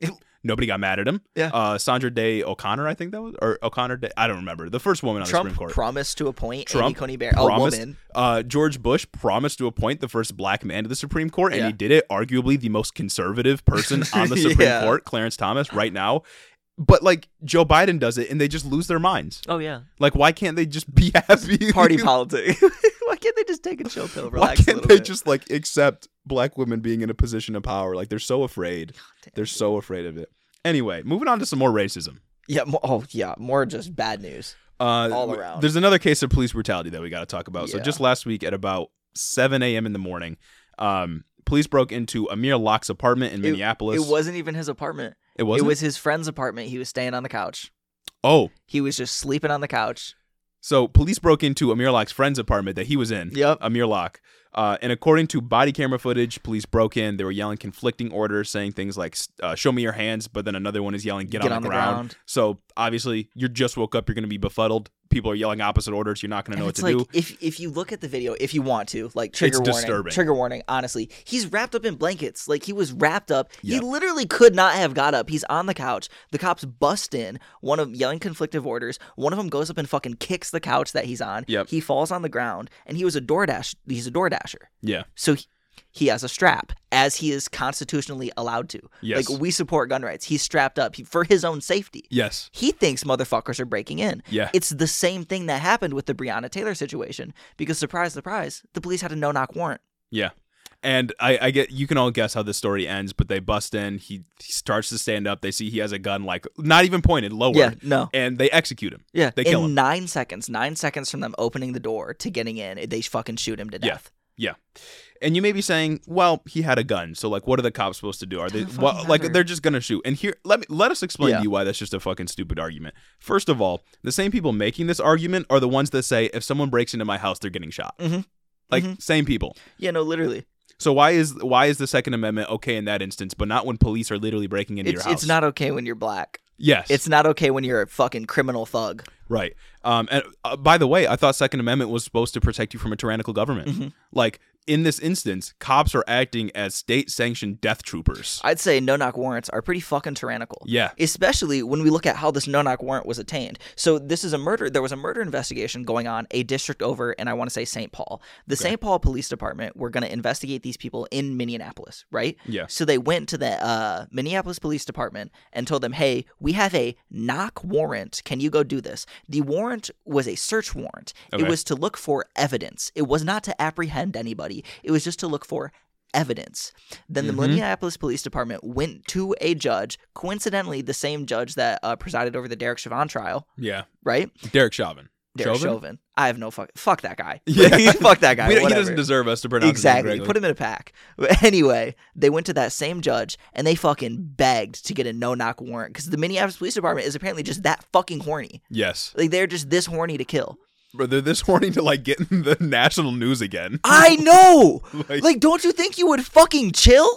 Nobody got mad at him. Yeah. Uh, Sandra Day O'Connor, I think that was, or O'Connor Day. I don't remember. The first woman on the Supreme Court. promised to appoint Amy Trump Coney Barrett, a promised- woman. Uh, George Bush promised to appoint the first black man to the Supreme Court, and Yeah. he did it. Arguably the most conservative person on the Supreme Yeah. Court, Clarence Thomas, right now. But like Joe Biden does it, and they just lose their minds. Oh yeah, Like, why can't they just be happy? party politics. Why can't they just take a chill pill, Why relax a can't little they bit? just like accept black women being in a position of power. Like they're so afraid. They're so afraid of it. Anyway, moving on to some more racism. Yeah. Oh, yeah. More just bad news. Uh, All around. There's another case of police brutality that we got to talk about. So just last week at about 7 a.m. in the morning, um, police broke into Amir Locke's apartment in It- Minneapolis. It wasn't even his apartment. It was. It was his friend's apartment. He was staying on the couch. Oh, He was just sleeping on the couch. so police broke into Amir Locke's friend's apartment that he was in. Yep. Amir Locke. Uh, and according to body camera footage, police broke in. They were yelling conflicting orders, saying things like uh, "Show me your hands," but then another one is yelling "Get, on, the, ground. So obviously, you just woke up. You're going to be befuddled. People are yelling opposite orders. You're not going to know what it's to like do. if if you look at the video, if you want to, like trigger It's warning, disturbing. trigger warning. Honestly, he's wrapped up in blankets. Like he was wrapped up. Yeah. He literally could not have got up. He's on the couch. The cops bust in. One of yelling conflictive orders. One of them goes up and fucking kicks the couch that he's on. Yep. He falls on the ground, and he was a DoorDash. He's a Yeah. So he, he has a strap, as he is constitutionally allowed to. Yes. Like we support gun rights. He's strapped up he- for his own safety. Yes. He thinks motherfuckers are breaking in. Yeah. It's the same thing that happened with the Breonna Taylor situation because surprise, surprise, the police had a no-knock warrant. Yeah. And I, I get you can all guess how this story ends, but they bust in. He, he starts to stand up. They see he has a gun, like not even pointed, lowered. Yeah, no. And they execute him. Yeah, They in kill him. nine seconds, nine seconds from them opening the door to getting in, they fucking shoot him to death. Yeah. And you may be saying, well, he had a gun, so like, what are the cops supposed to do? Are they well, fucking like they're just gonna shoot? And here, let me let us explain Yeah. to you why that's just a fucking stupid argument. First of all, the same people making this argument are the ones that say if someone breaks into my house, they're getting shot. Mhm. Like Mhm. same people. Yeah, no, literally. So why is why is the Second Amendment okay in that instance, but not when police are literally breaking into It's your house? it's not okay when you're black. Yes, It's not okay when you're a fucking criminal thug. right. Um, and uh, by the way, I thought Second Amendment was supposed to protect you from a tyrannical government. Mhm. Like in this instance, cops are acting as state-sanctioned death troopers. I'd say no knock warrants are pretty fucking tyrannical. yeah. Especially when we look at how this no knock warrant was attained. So this is a murder. There was a murder investigation going on a district over, and I want to say St. Paul. The St. Paul Police Department were going to investigate these people in Minneapolis, right? Yeah. So they went to the uh, Minneapolis Police Department and told them, "Hey, we have a knock warrant. Can you go do this?" The warrant was a search warrant. Okay. It was to look for evidence. It was not to apprehend anybody. It was just to look for evidence. Then the Mhm. Minneapolis Police Department went to a judge, coincidentally the same judge that uh, presided over the Derek Chauvin trial, Yeah. right? Derek Chauvin. Derek Chauvin? Chauvin. I have no fuck. Fuck that guy. Yeah. fuck that guy. He doesn't deserve us to pronounce Exactly. Put him in a pack. But anyway, they went to that same judge and they fucking begged to get a no knock warrant because the Minneapolis Police Department is apparently just that fucking horny. yes. Like they're just this horny to kill. But they're this horny to like get in the national news again. I know. Like- like, don't you think you would fucking chill?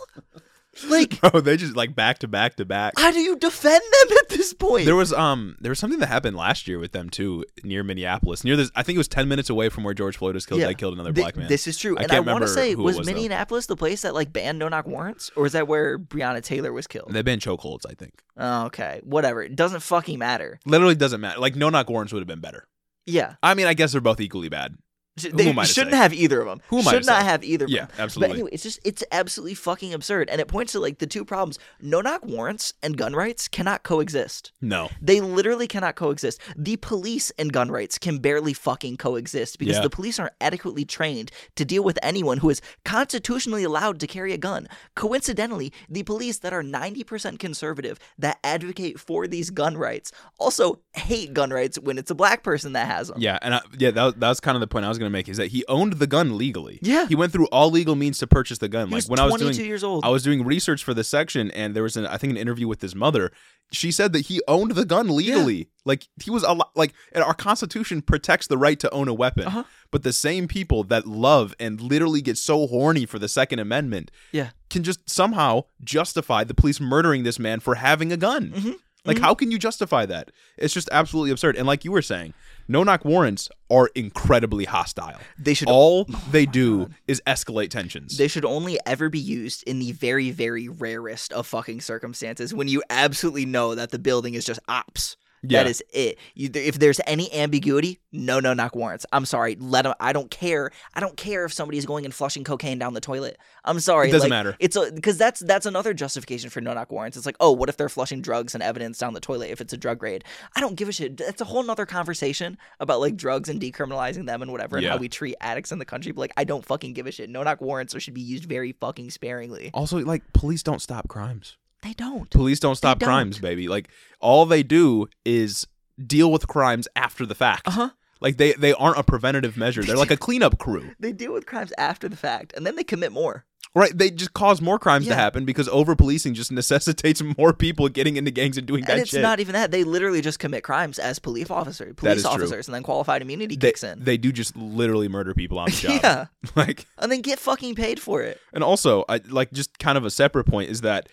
Like, Bro, they just like back to back to back. how do you defend them at this point? There was um there was something that happened last year with them too near Minneapolis. Near this I think it was 10 minutes away from where George Floyd was killed. Yeah. They killed another Th- black man. This is true. I and can't I want to say, was, was, though. Minneapolis the place that like banned no knock warrants? Or is that where Breonna Taylor was killed? They banned chokeholds, I think. Oh, okay. Whatever. It doesn't fucking matter. Literally doesn't matter. Like no knock warrants would have been better. Yeah. I mean, I guess they're both equally bad. They am I to shouldn't have either of them. Who am I Should not have either of Yeah, them. absolutely. But anyway, it's just it's absolutely fucking absurd, and it points to like the two problems: no knock warrants and gun rights cannot coexist. No. They literally cannot coexist. The police and gun rights can barely fucking coexist because Yeah. the police aren't adequately trained to deal with anyone who is constitutionally allowed to carry a gun. Coincidentally, the police that are 90% conservative that advocate for these gun rights also hate gun rights when it's a black person that has them. Yeah, and I, yeah, that that was kind of the point I was going to make is that he owned the gun legally. Yeah. he went through all legal means to purchase the gun. He like when I was 22 doing, years old. I was doing research for this section, and there was an I think an interview with his mother. She said that he owned the gun legally. Like he was a lo- like, and our Constitution protects the right to own a weapon. Uh-huh. But the same people that love and literally get so horny for the Second Amendment yeah. can just somehow justify the police murdering this man for having a gun. Mm-hmm. Like, how can you justify that? It's just absolutely absurd. And like you were saying, no knock warrants are incredibly hostile. They should All oh they do is escalate tensions. They should only ever be used in the very, very rarest of fucking circumstances when you absolutely know that the building is just ops. Yeah. That is it. You, if there's any ambiguity, no, no knock warrants. I'm sorry. Let them. I don't care. I don't care if somebody's going and flushing cocaine down the toilet. I'm sorry. It doesn't like, matter. It's because that's that's another justification for no knock warrants. It's like, oh, what if they're flushing drugs and evidence down the toilet if it's a drug raid? I don't give a shit. That's a whole nother conversation about like drugs and decriminalizing them and whatever and Yeah. how we treat addicts in the country. But like, I don't fucking give a shit. No knock warrants should be used very fucking sparingly. Also, like police don't stop crimes. They don't. Police don't stop don't. crimes, baby. Like all they do is deal with crimes after the fact. Uh huh. Like they they aren't a preventative measure. They're like a cleanup crew. They deal with crimes after the fact, and then they commit more. Right? They just cause more crimes to happen because over policing just necessitates more people getting into gangs and doing and that it's shit. not even that; they literally just commit crimes as police officers, police is true. officers, and then qualified immunity they, kicks in. they do just literally murder people on the job. yeah, Like and then get fucking paid for it. And also, I like just kind of a separate point is that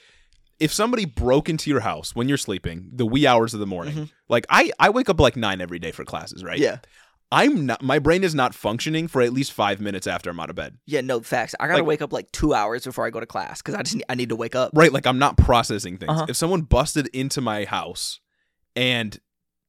if somebody broke into your house when you're sleeping, the wee hours of the morning, like I, I wake up like nine every day for classes, right? Mm-hmm. Yeah, I'm not. My brain is not functioning for at least five minutes after I'm out of bed. yeah. No facts. I gotta Like- wake up like two hours before I go to class because I just need, I need to wake up. Right? Like I'm not processing things. Uh-huh. If someone busted into my house and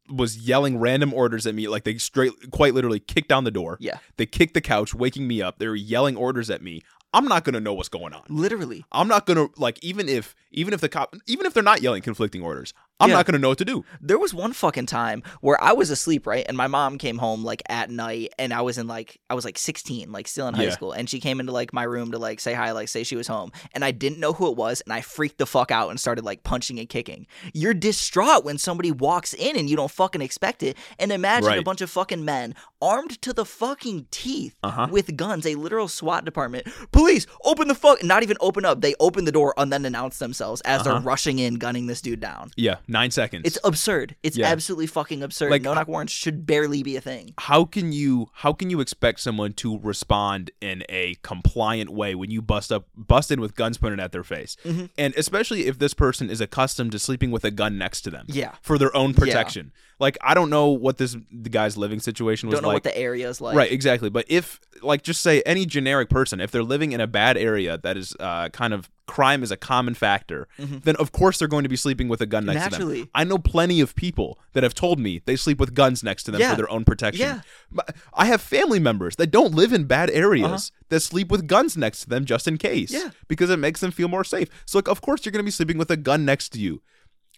was yelling random orders at me, like they straight, quite literally kicked down the door. Yeah, They kicked the couch, waking me up. They were yelling orders at me. I'm not gonna know what's going on. literally. I'm not gonna like even if even if the cop even if they're not yelling conflicting orders, I'm Yeah. not gonna know what to do. There was one fucking time where I was asleep, right? And my mom came home like at night and I was in like I was like 16, like still in high Yeah. school, and she came into like my room to like say hi, like say she was home. And I didn't know who it was, and I freaked the fuck out and started like punching and kicking. You're distraught when somebody walks in and you don't fucking expect it. And imagine a bunch of fucking men armed to the fucking teeth Uh-huh. with guns, a literal SWAT department. Police, open the fuck not even open up. They open the door and then announce themselves as they're Uh-huh. rushing in, gunning this dude down. Yeah, nine seconds. It's absurd. It's Yeah. absolutely fucking absurd. Like, no knock warrants should barely be a thing. how can you how can you expect someone to respond in a compliant way when you bust up bust in with guns pointed at their face Mhm. and especially if this person is accustomed to sleeping with a gun next to them Yeah. for their own protection like i don't know what this the guy's living situation was Don't know like what the area is like. right exactly but if like just say any generic person if they're living in a bad area that is uh, kind of crime is a common factor then of course they're going to be sleeping with a gun next to them Mm-hmm. I know plenty of people that have told me they sleep with guns next to them Yeah. for their own protection Yeah. I have family members that don't live in bad areas Uh-huh. that sleep with guns next to them just in case. Yeah. Because it makes them feel more safe. So like of course you're gonna be sleeping with a gun next to you.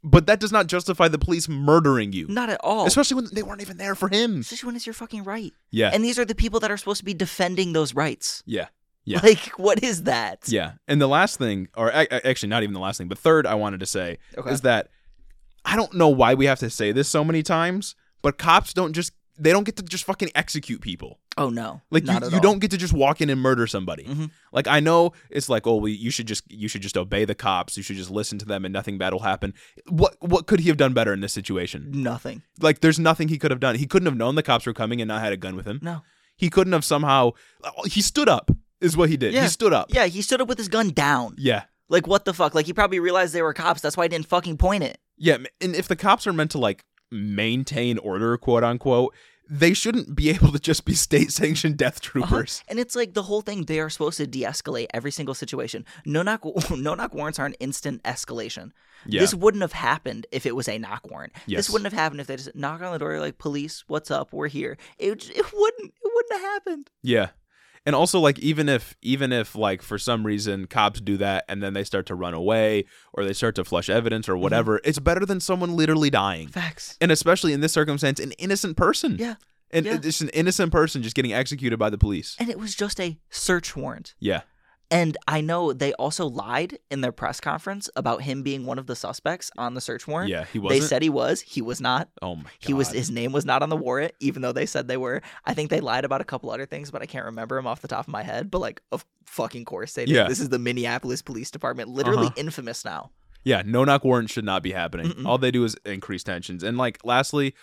But that does not justify the police murdering you. Not at all. Especially when they weren't even there for him. Especially when it's your fucking right. Yeah. And these are the people that are supposed to be defending those rights. yeah. Yeah. Like, what is that? Yeah. And the last thing, or actually not even the last thing, but third I wanted to say Okay. is that I don't know why we have to say this so many times, but cops don't just they don't get to just fucking execute people. Oh no. Like Not you, you all. don't get to just walk in and murder somebody. Mhm. Like I know it's like, oh, well, you should just you should just obey the cops. You should just listen to them, and nothing bad will happen. What what could he have done better in this situation? Nothing. Like, there's nothing he could have done. He couldn't have known the cops were coming and not had a gun with him. No. He couldn't have somehow. He stood up. Is what he did. He stood up. Yeah, he stood up with his gun down. Yeah. Like, what the fuck? Like, he probably realized they were cops. That's why he didn't fucking point it. Yeah. And if the cops are meant to like maintain order, quote unquote, they shouldn't be able to just be state sanctioned death Uh-huh. troopers. And it's like the whole thing. They are supposed to de-escalate every single situation. No knock, no knock warrants are an instant escalation. Yeah. This wouldn't have happened if it was a knock warrant. Yes. This wouldn't have happened if they just knock on the door like, "Police, what's up? We're here." It it wouldn't it wouldn't have happened. Yeah. And also like even if even if like for some reason cops do that and then they start to run away or they start to flush evidence Mm-hmm. or whatever, it's better than someone literally dying. Facts. And especially in this circumstance, an innocent person. Yeah. And Yeah. it's an innocent person just getting executed by the police. And it was just a search warrant. Yeah. And I know they also lied in their press conference about him being one of the suspects on the search warrant. Yeah. He wasn't. said he was. He was not. oh my god. He was his name was not on the warrant, even though they said they were. I think they lied about a couple other things, but I can't remember them off the top of my head. But like, of fucking course they did. Yeah. This is the Minneapolis Police Department, literally Uh-huh. infamous now. Yeah, no knock warrants should not be happening. Mm-mm. All they do is increase tensions. And like lastly,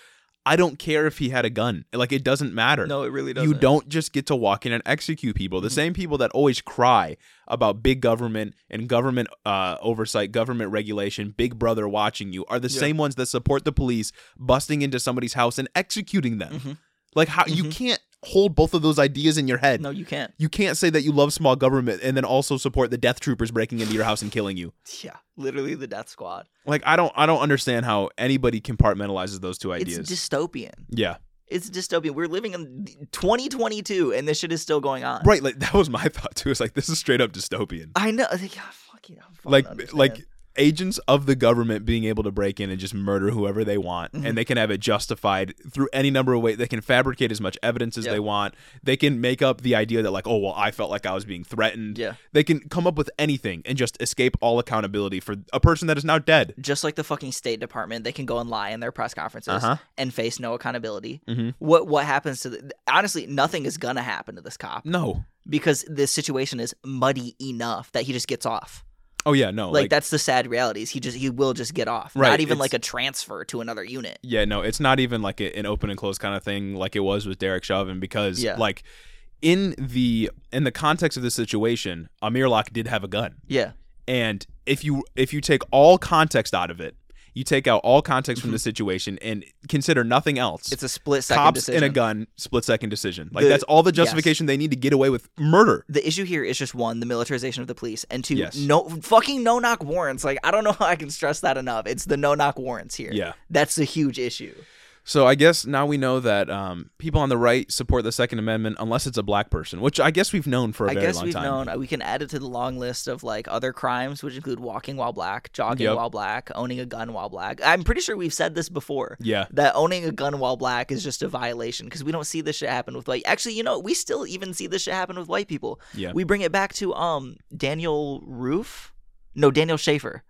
I don't care if he had a gun. Like it doesn't matter. No, it really doesn't. You don't just get to walk in and execute people. The Mhm. same people that always cry about big government and government uh, oversight, government regulation, big brother watching you are the Yeah. same ones that support the police busting into somebody's house and executing them. Mhm. Like how you Mhm. can't hold both of those ideas in your head. No, you can't. You can't say that you love small government and then also support the death troopers breaking into your house and killing you. Yeah, literally the death squad. Like I don't I don't understand how anybody compartmentalizes those two ideas. It's dystopian. yeah. It's dystopian. We're living in 2022 and this shit is still going on. Right, like that was my thought too. It's like this is straight up dystopian. I know. Like, yeah, fucking, like like agents of the government being able to break in and just murder whoever they want Mhm. and they can have it justified through any number of ways they can fabricate as much evidence as Yep. they want they can make up the idea that like oh well i felt like i was being threatened Yeah. they can come up with anything and just escape all accountability for a person that is now dead Just like the fucking State Department, they can go and lie in their press conferences Uh-huh. and face no accountability. Mhm. What what happens to the, honestly? Nothing is gonna happen to this cop no because this situation is muddy enough that he just gets off. Oh yeah no like, like, that's the sad reality. Is he just he will just get off. Right, Not even like a transfer to another unit. yeah no it's not even like a, an open and close kind of thing like it was with derek chauvin because Yeah. like in the in the context of the situation amir locke did have a gun Yeah. and if you if you take all context out of it you take out all context from the situation and consider nothing else Mm-hmm. It's a split second cops decision. and a gun split second decision like The- that's all the yes. justification they need to get away with murder the issue here is just one, the militarization of the police, and two, Yes. no fucking no knock warrants. Like I don't know how I can stress that enough. It's the no knock warrants here. Yeah. That's a huge issue. So i guess now we know that um, people on the right support the second amendment unless it's a black person which i guess we've known for a I very guess long we've time known uh, we can add it to the long list of like other crimes, which include walking while black, jogging Yep. while black, owning a gun while black. I'm pretty sure we've said this before. yeah That owning a gun while black is just a violation because we don't see this shit happen with white. Actually, you know, we still even see this shit happen with white people. yeah We bring it back to um Daniel Roof, no Daniel Shaver.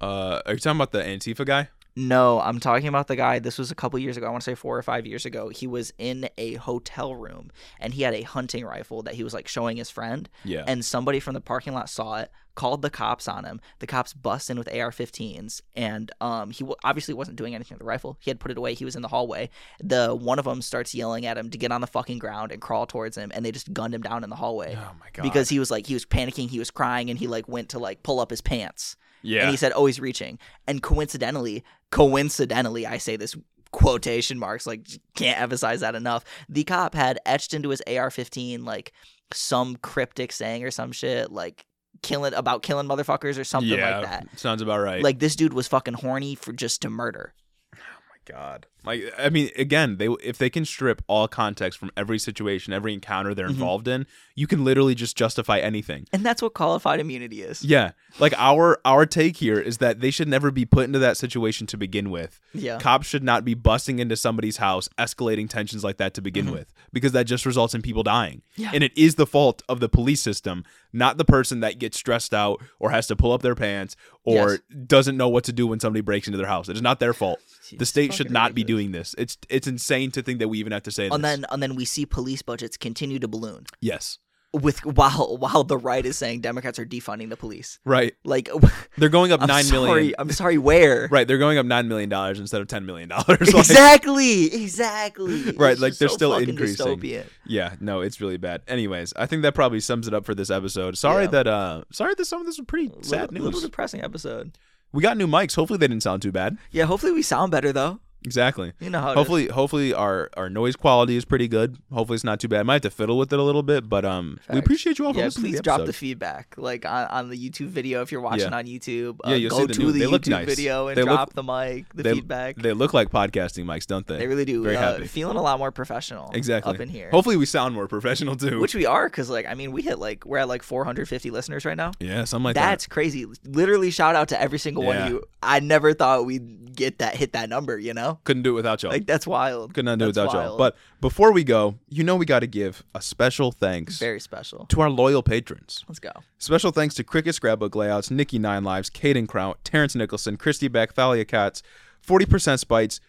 uh, are you talking about the antifa guy No, I'm talking about the guy. This was a couple years ago. I want to say four or five years ago. He was in a hotel room and he had a hunting rifle that he was like showing his friend. yeah And somebody from the parking lot saw it, called the cops on him. The cops bust in with AR-15s, and um, he w- obviously wasn't doing anything with the rifle. He had put it away. He was in the hallway. The one of them starts yelling at him to get on the fucking ground and crawl towards him, and they just gunned him down in the hallway. oh my god Because he was like he was panicking, he was crying, and he like went to like pull up his pants yeah and he said, "Oh, he's reaching." And coincidentally, coincidentally, I say this quotation marks, like can't emphasize that enough. The cop had etched into his AR-15 like some cryptic saying or some shit, like killing about killing motherfuckers or something yeah like that. sounds about right Like this dude was fucking horny for just to murder. Oh my god. Like I mean, again, they if they can strip all context from every situation, every encounter they're Mhm. involved in, you can literally just justify anything. And that's what qualified immunity is. Yeah. Like our our take here is that they should never be put into that situation to begin with. Yeah. Cops should not be busting into somebody's house, escalating tensions like that to begin Mhm. with, because that just results in people dying. Yeah. And it is the fault of the police system, not the person that gets stressed out or has to pull up their pants or doesn't know what to do when somebody breaks into their house. It is not their fault. The state should not be. Doing this. It's it's insane to think that we even have to say this. And then and then we see police budgets continue to balloon yes, with while while the right is saying Democrats are defunding the police. right. Like They're going up I'm nine million. sorry, I'm sorry, where? Right, they're going up nine million dollars instead of ten million dollars. Exactly, exactly. Right, It's like, they're so still increasing. dystopian. yeah, no, it's really bad. Anyways, I think that probably sums it up for this episode. Sorry Yeah. that uh, sorry that some of this was pretty A sad little, little news. depressing episode. We got new mics. Hopefully, they didn't sound too bad. Yeah, hopefully we sound better though. Exactly. You know how. it is. Hopefully, hopefully our our noise quality is pretty good. Hopefully, it's not too bad. I Might have to fiddle with it a little bit, but um, we appreciate you all for yeah, listening please the drop the feedback, like on, on the YouTube video if you're watching Yeah. on YouTube. Yeah, uh, you'll go see the to new- the YouTube nice. video and They look- drop the mic, the they- feedback. They look like podcasting mics, don't they? They really do. Very uh, happy. Feeling a lot more professional. exactly. Up in here. Hopefully, we sound more professional too. Which we are, because like I mean, we hit like we're at like 450 listeners right now. yeah, something like That's crazy. Literally, shout out to every single one of you. I never thought we'd get that hit that number. You know. Couldn't do it without y'all. like that's wild. Could not do it without y'all. But before we go, you know we got to give a special thanks Very special. to our loyal patrons. Let's go. Special thanks to Cricket Scrapbook Layouts, Nikki Nine Lives, Caden Kraut, Terrence Nicholson, Christy Beck, Thalia Katz, 40% Spites,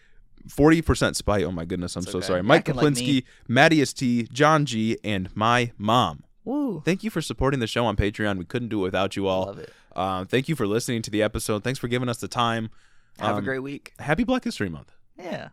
40% Spite. Oh my goodness, I'm It's so okay. sorry. Mike Acting like. Maddie T, John G, and my mom. Woo. Thank you for supporting the show on Patreon. We couldn't do it without you all. Love it. Um, thank you for listening to the episode. Thanks for giving us the time. Have a Um, great week. Happy Black History Month. Yeah.